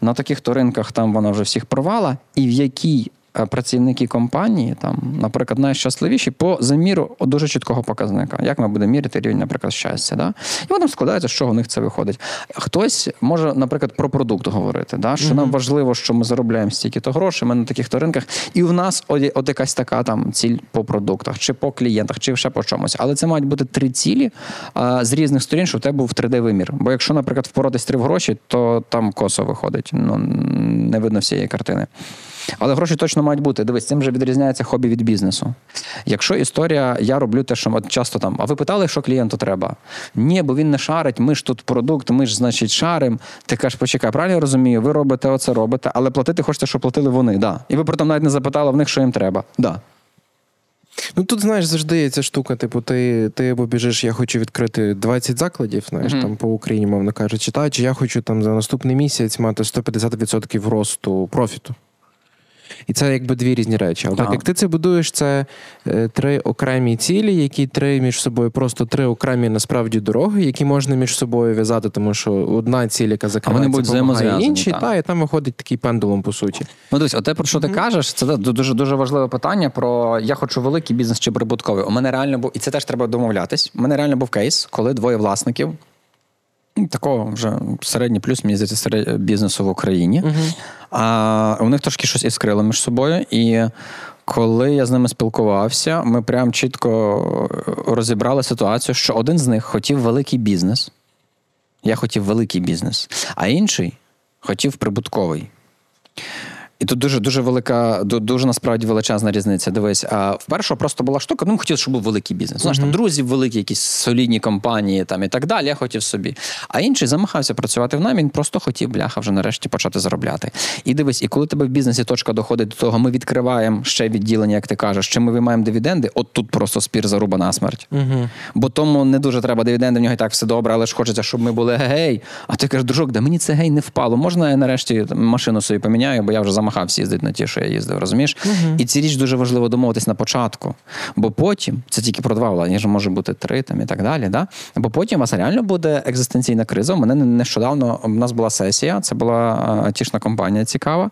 на таких то ринках там вона вже всіх провала, і в якій працівники компанії, там, наприклад, найщасливіші по заміру дуже чіткого показника. Як ми будемо міряти рівень, наприклад, щастя. Да? І воно складається, що у них це виходить. Хтось може, наприклад, про продукт говорити, да? що mm-hmm. нам важливо, що ми заробляємо стільки-то грошей, ми на таких-то ринках, і в нас от, от якась така там ціль по продуктах, чи по клієнтах, чи ще по чомусь. Але це мають бути три цілі а, з різних сторін, щоб у тебе був 3D-вимір. Бо якщо, наприклад, впоратись три в гроші, то там косо виходить. Ну, Не видно всієї картини. Але гроші точно мають бути. Дивись, цим вже відрізняється хобі від бізнесу. Якщо історія, я роблю те, що от часто там, а ви питали, що клієнту треба? Ні, бо він не шарить, ми ж тут продукт, ми ж, значить, шарим. Ти кажеш, почекай, правильно я розумію, ви робите оце робите, але платити хочете, щоб платили вони. Да. І ви потім навіть не запитали в них, що їм треба. Да. Ну тут, знаєш, завжди є ця штука. Типу, ти ти або біжиш, я хочу відкрити 20 закладів, знаєш, mm-hmm. там по Україні, мовно кажучи, та, чи я хочу там за наступний місяць мати 150% росту профіту. І це якби дві різні речі. Але так як ти це будуєш, це е, три окремі цілі, які три між собою, просто три окремі насправді дороги, які можна між собою в'язати, тому що одна ціль, яка закривається, допомагає іншій, та, і там виходить такий пендулом, по суті. Ну, дивись, оте, про що ти mm-hmm. кажеш, це дуже дуже важливе питання про я хочу великий бізнес чи прибутковий. У мене реально був, і це теж треба домовлятись. У мене реально був кейс, коли двоє власників. Такого вже середній плюс, мені здається, бізнесу в Україні. Uh-huh. А у них трошки щось іскрило між собою. І коли я з ними спілкувався, ми прям чітко розібрали ситуацію, що один з них хотів великий бізнес. Я хотів великий бізнес, а інший хотів прибутковий. І тут дуже дуже велика, дуже насправді величезна різниця. Дивись, а в першого просто була штука. Ну, хотів, щоб був великий бізнес. Знаєш, там друзі, великі, якісь солідні компанії там і так далі. Я хотів собі. А інший замахався працювати в намі, він просто хотів, бляха, вже нарешті почати заробляти. І дивись, і коли тебе в бізнесі точка доходить до того, ми відкриваємо ще відділення, як ти кажеш, чи ми виймаємо дивіденди, от тут просто спір заруба на смерть. Угу. Бо тому не дуже треба дивіденди, в нього і так все добре, але ж хочеться, щоб ми були гей. А ти кажеш, дружок, да мені це гей не впало. Можна я нарешті машину собі поміняю, бо я вже замахався їздити на ті, що я їздив, розумієш? І ці річ дуже важливо домовитись на початку. Бо потім це тільки про два влади, може бути три там і так далі. Да? Бо потім у вас реально буде екзистенційна криза. У мене нещодавно у нас була сесія, це була а, айтішна компанія цікава.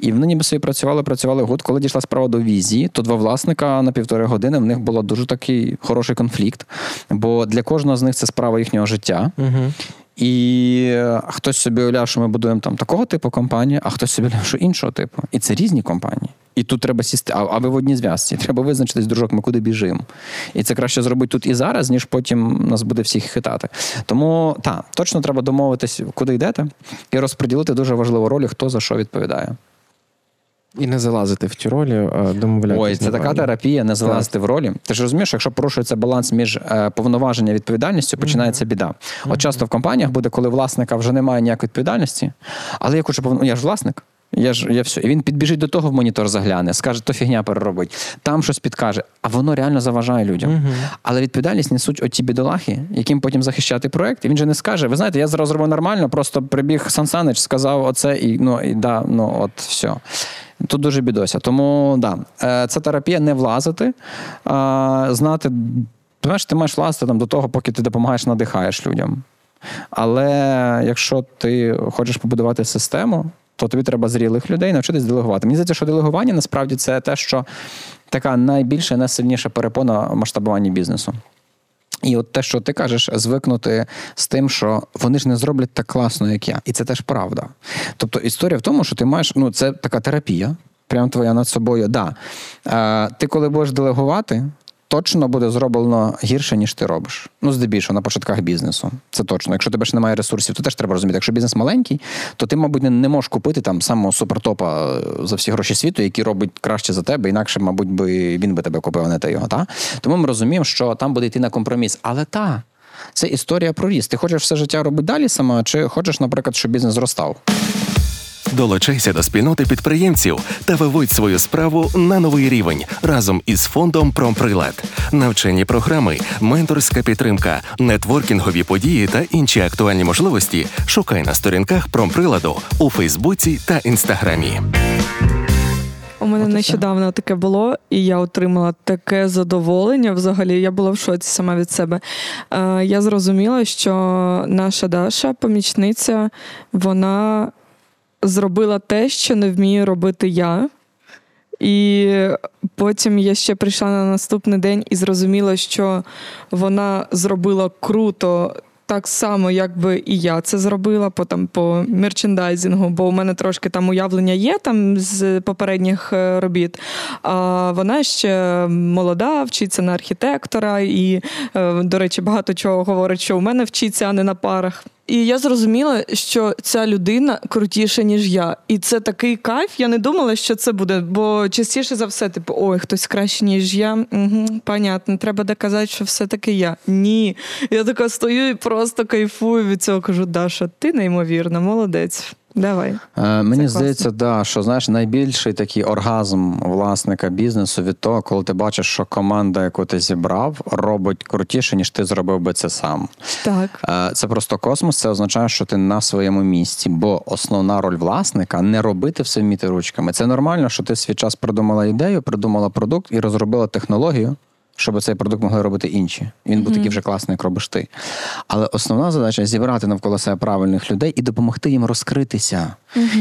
І вони ніби собі працювали, працювали год. Коли дійшла справа до візії, то два власника на півтори години в них було дуже такий хороший конфлікт. Бо для кожного з них це справа їхнього життя. Угу. І е, хтось собі уявляв, що ми будуємо там такого типу компанії, а хтось собі уявляв, що іншого типу. І це різні компанії. І тут треба сісти, а, а ви в одній зв'язці. Треба визначитись, дружок, ми куди біжимо. І це краще зробити тут і зараз, ніж потім нас буде всіх хитати. Тому так, точно треба домовитись, куди йдете, і розподілити дуже важливу роль, хто за що відповідає. І не залазити в ті ролі, а домовлятися. Ой, це така терапія, не залазити в ролі. Ти ж розумієш, якщо порушується баланс між е, повноваження і відповідальністю, починається біда. От часто в компаніях буде, коли власника вже немає ніякої відповідальності, але я хочу повно... я ж власник. Я ж я все. І він підбіжить до того в монітор загляне, скаже, то фігня переробить, там щось підкаже, а воно реально заважає людям. Але відповідальність несуть оті бідолахи, яким потім захищати проект. І він же не скаже: ви знаєте, я зараз зробив нормально, просто прибіг Сан Санич, сказав оце, і ну і да, ну от все. Тут дуже бідося. Тому да, е, це терапія не влазити, знати, знаєш, ти маєш влазити там до того, поки ти допомагаєш, надихаєш людям. Але якщо ти хочеш побудувати систему, то тобі треба зрілих людей навчитись делегувати. Мені здається, що делегування насправді це те, що така найбільша, найсильніша перепона масштабуванні бізнесу. І от те, що ти кажеш, звикнути з тим, що вони ж не зроблять так класно, як я. І це теж правда. Тобто історія в тому, що ти маєш, ну, це така терапія, прям твоя над собою. Да. Е, ти, коли будеш делегувати, точно буде зроблено гірше, ніж ти робиш. Ну, здебільшого, на початках бізнесу. Це точно. Якщо тебе ж немає ресурсів, то теж треба розуміти. Якщо бізнес маленький, то ти, мабуть, не, можеш купити там самого супертопа е, за всі гроші світу, який робить краще за тебе, інакше, мабуть, би він би тебе купив, а не ти його. Та? Тому ми розуміємо, що там буде йти на компроміс. Але та. Це історія про ріст. Ти хочеш все життя робити далі сама, чи хочеш, наприклад, щоб бізнес зростав? Долучайся до спільноти підприємців та виводь свою справу на новий рівень разом із фондом Промприлад. Навчальні програми, менторська підтримка, нетворкінгові події та інші актуальні можливості шукай на сторінках Промприладу у Фейсбуці та Інстаграмі. У мене нещодавно таке було, і я отримала таке задоволення. Взагалі, я була в шоці сама від себе. Е, я зрозуміла, що наша Даша, помічниця, вона зробила те, що не вмію робити я. І потім я ще прийшла на наступний день і зрозуміла, що вона зробила круто. Так само, як би і я це зробила по там по мерчендайзингу, бо у мене трошки там уявлення є там з попередніх е, робіт. А вона ще молода, вчиться на архітектора, і, е, до речі, багато чого говорить, що у мене вчиться, а не на парах. І я зрозуміла, що ця людина крутіша, ніж я. І це такий кайф. Я не думала, що це буде. Бо частіше за все, типу, ой, хтось краще, ніж я. Угу, Понятно, треба доказати, що все-таки я. Ні. Я така стою і просто кайфую від цього. Кажу, Даша, ти неймовірна, молодець. Давай. Е, мені класно. здається, да, що знаєш, найбільший такий оргазм власника бізнесу від того, коли ти бачиш, що команда, яку ти зібрав, робить крутіше, ніж ти зробив би це сам. Так. Е, Це просто космос. Це означає, що ти на своєму місці, бо основна роль власника не робити все вміти ручками. Це нормально, що ти свій час придумала ідею, придумала продукт і розробила технологію. Щоб цей продукт могли робити інші. Він був такий вже класний, як робиш ти. Але основна задача зібрати навколо себе правильних людей і допомогти їм розкритися.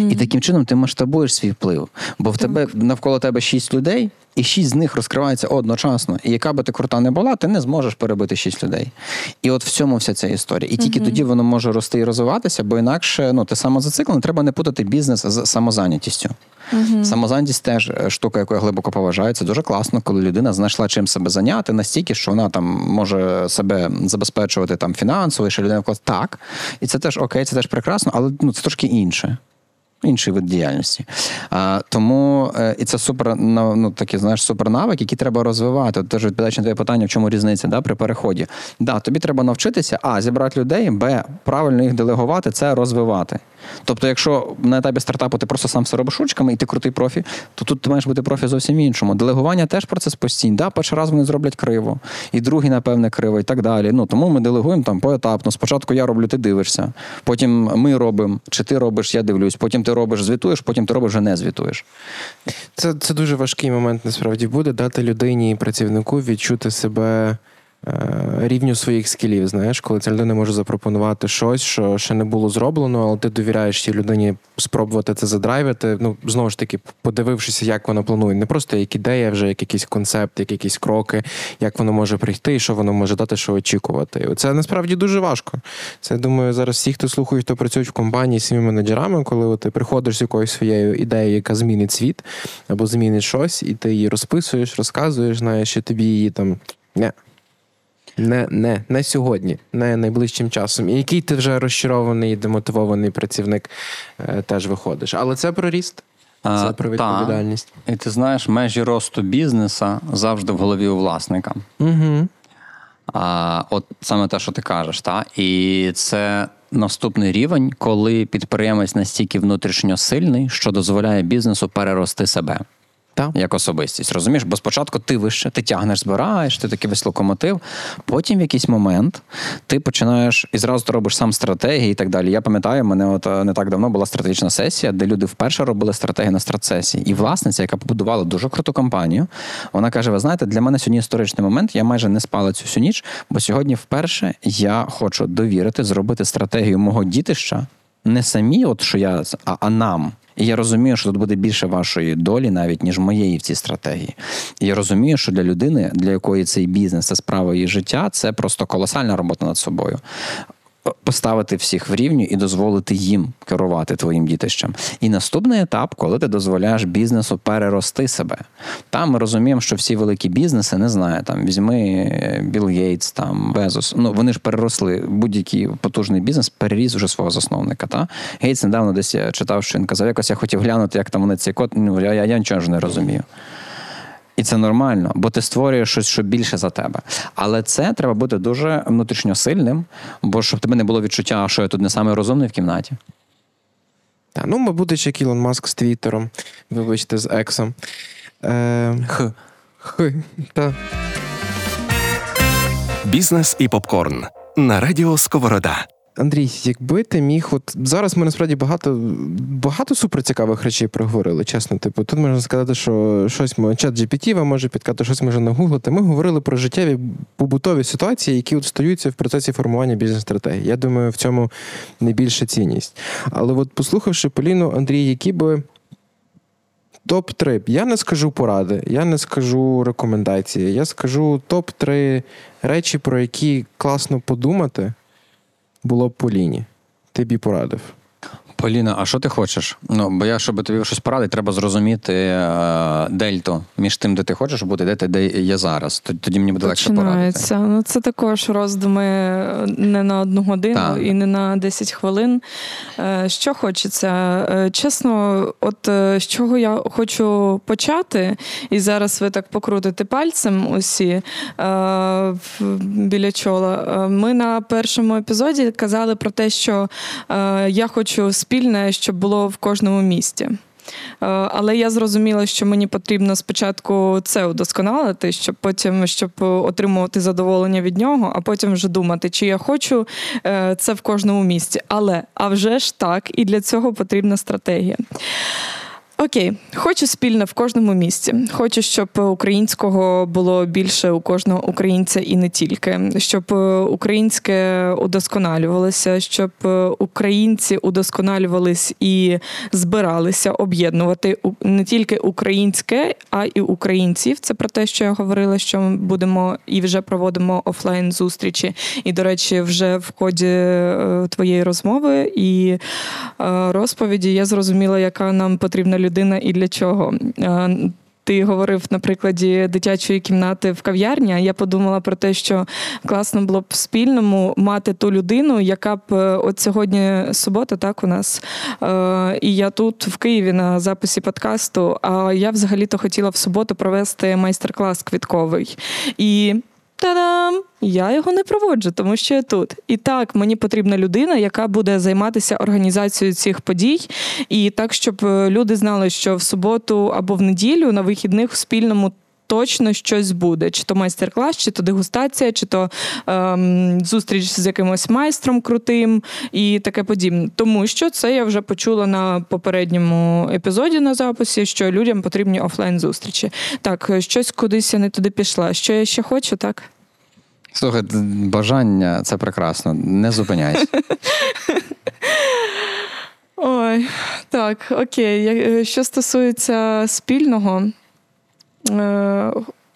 І таким чином ти масштабуєш свій вплив. Бо в тебе навколо тебе шість людей, і шість з них розкриваються одночасно. І яка би ти крута не була, ти не зможеш перебити шість людей. І от в цьому вся ця історія. І тільки тоді воно може рости і розвиватися, бо інакше ну ти самозациклений, треба не путати бізнес з самозайнятістю. Самозайнятість теж е, штука, яку я глибоко поважаю. Це дуже класно, коли людина знайшла чим себе зайняти настільки, що вона там може себе забезпечувати там фінансово, і що людина вклад так. І це теж окей, це теж прекрасно, але ну це трошки інше. Інший вид діяльності. А, Тому е, і це супер ну, такі, знаєш, супернавик, який треба розвивати. Тож Теж відповідаючи на твоє питання, в чому різниця да, при переході. Да, тобі треба навчитися, а зібрати людей, б, правильно їх делегувати, це розвивати. Тобто, якщо на етапі стартапу ти просто сам все робиш ручками і ти крутий профі, то тут ти маєш бути профі зовсім іншому. Делегування теж процес постійний. Да, перший раз вони зроблять криво, і другий, напевне, криво, і так далі. Ну тому ми делегуємо там поетапно. Спочатку я роблю, ти дивишся. Потім ми робимо, чи ти робиш, я дивлюсь. Потім ти робиш, звітуєш, потім ти робиш, вже не звітуєш. Це, це дуже важкий момент насправді буде дати людині і працівнику відчути себе. Е, рівню своїх скілів, знаєш, коли ця людина може запропонувати щось, що ще не було зроблено, але ти довіряєш цій людині спробувати це задрайвити. Ну, знову ж таки, подивившися, як вона планує. Не просто як ідея, вже як якийсь концепт, як якісь кроки, як воно може прийти, що воно може дати, що очікувати. Це насправді дуже важко. Це я думаю, зараз всі, хто слухають, хто працюють в компанії з цими менеджерами, коли ти приходиш з якоюсь своєю ідеєю, яка змінить світ або змінить щось, і ти її розписуєш, розказуєш, знаєш, що тобі її там. Не, не не, не сьогодні, не найближчим часом. І який ти вже розчарований і демотивований працівник е, теж виходиш. Але це про ріст, це про відповідальність. Та. І ти знаєш, межі росту бізнеса завжди в голові у власника. Угу. А, От саме те, що ти кажеш, та? і це наступний рівень, коли підприємець настільки внутрішньо сильний, що дозволяє бізнесу перерости себе. Так. Як особистість, розумієш? Бо спочатку ти вище, ти тягнеш, збираєш, ти такий весь локомотив. Потім в якийсь момент ти починаєш і зразу ти робиш сам стратегії і так далі. Я пам'ятаю, мене от е, не так давно була стратегічна сесія, де люди вперше робили стратегію на стратсесії. І власниця, яка побудувала дуже круту компанію, вона каже: Ви знаєте, для мене сьогодні історичний момент. Я майже не спала цю всю ніч, бо сьогодні вперше я хочу довірити, зробити стратегію мого дітища. Не самі, от що я, а, а нам. І я розумію, що тут буде більше вашої долі, навіть ніж моєї в цій стратегії. І я розумію, що для людини, для якої цей бізнес це справа її життя, це просто колосальна робота над собою поставити всіх в рівню і дозволити їм керувати твоїм дітищем. І наступний етап, коли ти дозволяєш бізнесу перерости себе. Там ми розуміємо, що всі великі бізнеси не знаю, там візьми е, Білл Гейтс, там Безос. Ну вони ж переросли. Будь-який потужний бізнес переріс вже свого засновника. Та Гейтс недавно десь я читав, що він казав, якось я хотів глянути, як там вони цей код. Ну я, я, я нічого ж не розумію. І це нормально, бо ти створюєш щось, що більше за тебе. Але це треба бути дуже внутрішньо сильним, бо щоб тебе не було відчуття, що я тут не самий розумний в кімнаті. Так, ну, мабуть, ще Ілон Маск з Твіттером, вибачте, з Ексом. Е, Х. Х. Та. Бізнес і попкорн на радіо Сковорода. Андрій, якби ти міг, от зараз ми насправді багато багато суперцікавих речей проговорили, чесно. Типу, тут можна сказати, що щось чат GPT вам може підказати, щось може нагуглити. Ми говорили про життєві побутові ситуації, які от стаються в процесі формування бізнес-стратегії. Я думаю, в цьому найбільша цінність. Але от послухавши Поліну, Андрій, які би. Топ-3. Я не скажу поради, я не скажу рекомендації. Я скажу топ-3 речі, про які класно подумати, було б по лінії. Ти б порадив. Поліна, а що ти хочеш? Ну, бо я, щоб тобі щось порадити, треба зрозуміти е, дельту між тим, де ти хочеш бути, де ти де є зараз. Тоді мені буде легше порадити. Ну, Це також роздуми не на одну годину так. і не на 10 хвилин. Е, що хочеться? Е, чесно, от з чого я хочу почати, і зараз ви так покрутите пальцем усі біля чола. Ми на першому епізоді казали про те, що я хочу спільне, щоб було в кожному місті. Е, але я зрозуміла, що мені потрібно спочатку це удосконалити, щоб потім щоб отримувати задоволення від нього, а потім вже думати, чи я хочу е, це в кожному місці. Але а вже ж так, і для цього потрібна стратегія. Окей, хочу спільне в кожному місці. Хочу, щоб українського було більше у кожного українця і не тільки, щоб українське удосконалювалося, щоб українці удосконалювались і збиралися об'єднувати не тільки українське, а і українців. Це про те, що я говорила, що ми будемо і вже проводимо офлайн зустрічі. І, до речі, вже в ході е, твоєї розмови і е, розповіді я зрозуміла, яка нам потрібна людина людина і для чого. Е, ти говорив на прикладі дитячої кімнати в кав'ярні, я подумала про те, що класно було б в спільному мати ту людину, яка б е, от сьогодні субота, так у нас. Е, і я тут в Києві на записі подкасту. А я взагалі-то хотіла в суботу провести майстер-клас квітковий. І та-дам! Я його не проводжу, тому що я тут. І так, мені потрібна людина, яка буде займатися організацією цих подій, і так, щоб е, люди знали, що в суботу або в неділю на вихідних в спільному. Точно щось буде, чи то майстер-клас, чи то дегустація, чи то ем, зустріч з якимось майстром крутим і таке подібне. Тому що це я вже почула на попередньому епізоді на записі, що людям потрібні офлайн зустрічі. Так, щось кудись я не туди пішла. Що я ще хочу, так? Слухай, бажання це прекрасно. Не зупиняйся. Ой, так, окей. Е, Що стосується спільного,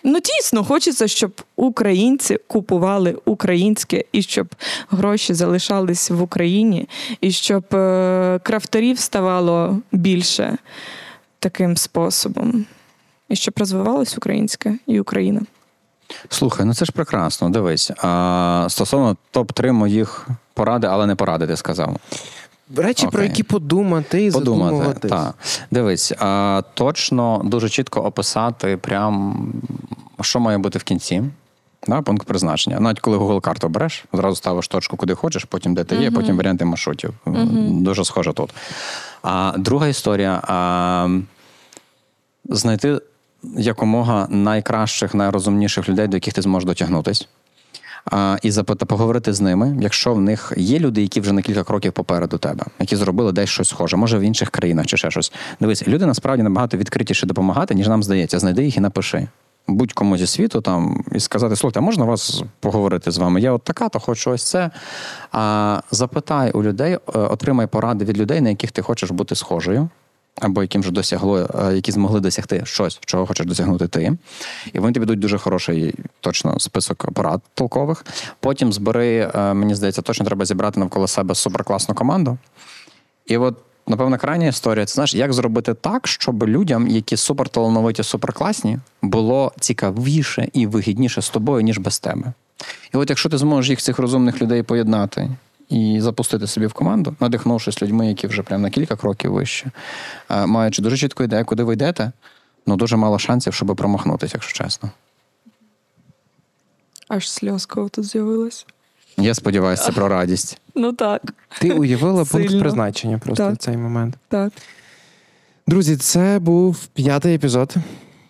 ну дійсно хочеться, щоб українці купували українське і щоб гроші залишались в Україні, і щоб е, крафтерів ставало більше таким способом, і щоб розвивалось українське і Україна. Слухай, ну це ж прекрасно. Дивись. А, стосовно топ-3 моїх поради, але не поради, ти сказав. Речі, про які подумати і Подумати. задумуватись. Так. Дивись, а, точно дуже чітко описати, прям, що має бути в кінці. Да, пункт призначення. Навіть коли Google карту береш, одразу ставиш точку, куди хочеш, потім де ти є, потім варіанти маршрутів. Дуже схоже тут. А друга історія а, знайти якомога найкращих, найрозумніших людей, до яких ти зможеш дотягнутись. А, і запита поговорити з ними, якщо в них є люди, які вже на кілька кроків попереду тебе, які зробили десь щось схоже, може в інших країнах чи ще щось. Дивись, люди насправді набагато відкритіше допомагати, ніж нам здається. Знайди їх і напиши. Будь-кому зі світу там і сказати: слухайте, а можна вас поговорити з вами? Я от така, то хочу ось це. А запитай у людей, е, отримай поради від людей, на яких ти хочеш бути схожою або яким вже досягло, е, які змогли досягти щось, чого хочеш досягнути ти. І вони тобі дадуть дуже хороший точно список порад толкових. Потім збери, е, мені здається, точно треба зібрати навколо себе суперкласну команду. І от, напевно, крайня історія це знаєш, як зробити так, щоб людям, які суперталановиті, суперкласні, було цікавіше і вигідніше з тобою, ніж без тебе. І от якщо ти зможеш їх цих розумних людей поєднати і запустити собі в команду, надихнувшись людьми, які вже прямо на кілька кроків вище, маючи дуже чітку ідею, куди ви йдете, ну дуже мало шансів, щоб промахнутися, якщо чесно. Аж сльозка тут з'явилась. Я сподіваюся, це про радість. Ну так, Ти уявила пункт призначення просто Так. в цей момент. так. Друзі, це був п'ятий епізод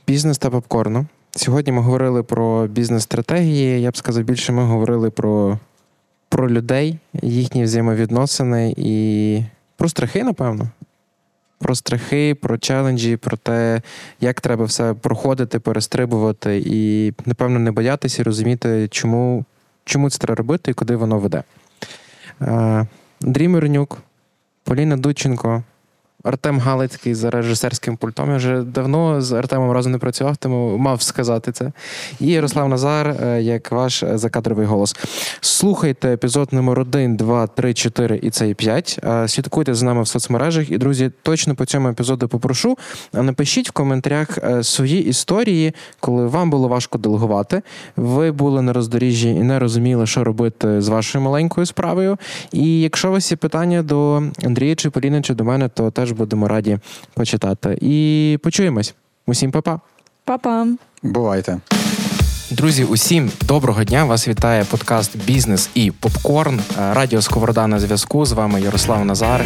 бізнес та попкорну. Сьогодні ми говорили про бізнес-стратегії. Я б сказав, більше ми говорили про, про людей, їхні взаємовідносини і про страхи, напевно. Про страхи, про челенджі, про те, як треба все проходити, перестрибувати, і, напевно, не боятися і розуміти, чому, чому це треба робити і куди воно веде. Е, Андрій Мирнюк, Поліна Дудченко, Артем Галицький за режисерським пультом. Я вже давно з Артемом разом не працював, тому мав сказати це. І Ярослав Назар, е, як ваш е, закадровий голос. Слухайте епізод номер 1, 2, 3, 4 і цей 5. Е, Слідкуйте за нами в соцмережах. І, друзі, точно по цьому епізоду попрошу. Напишіть в коментарях свої історії, коли вам було важко делегувати. Ви були на роздоріжжі і не розуміли, що робити з вашою маленькою справою. І якщо у вас є питання до Андрія чи Поліни, чи до мене, то теж будемо раді почитати. І почуємось. Усім па-па. Па-па. Бувайте. Друзі, усім доброго дня! Вас вітає подкаст Бізнес і Попкорн. Е, Радіо Сковорода на зв'язку. З вами Ярослав Назар.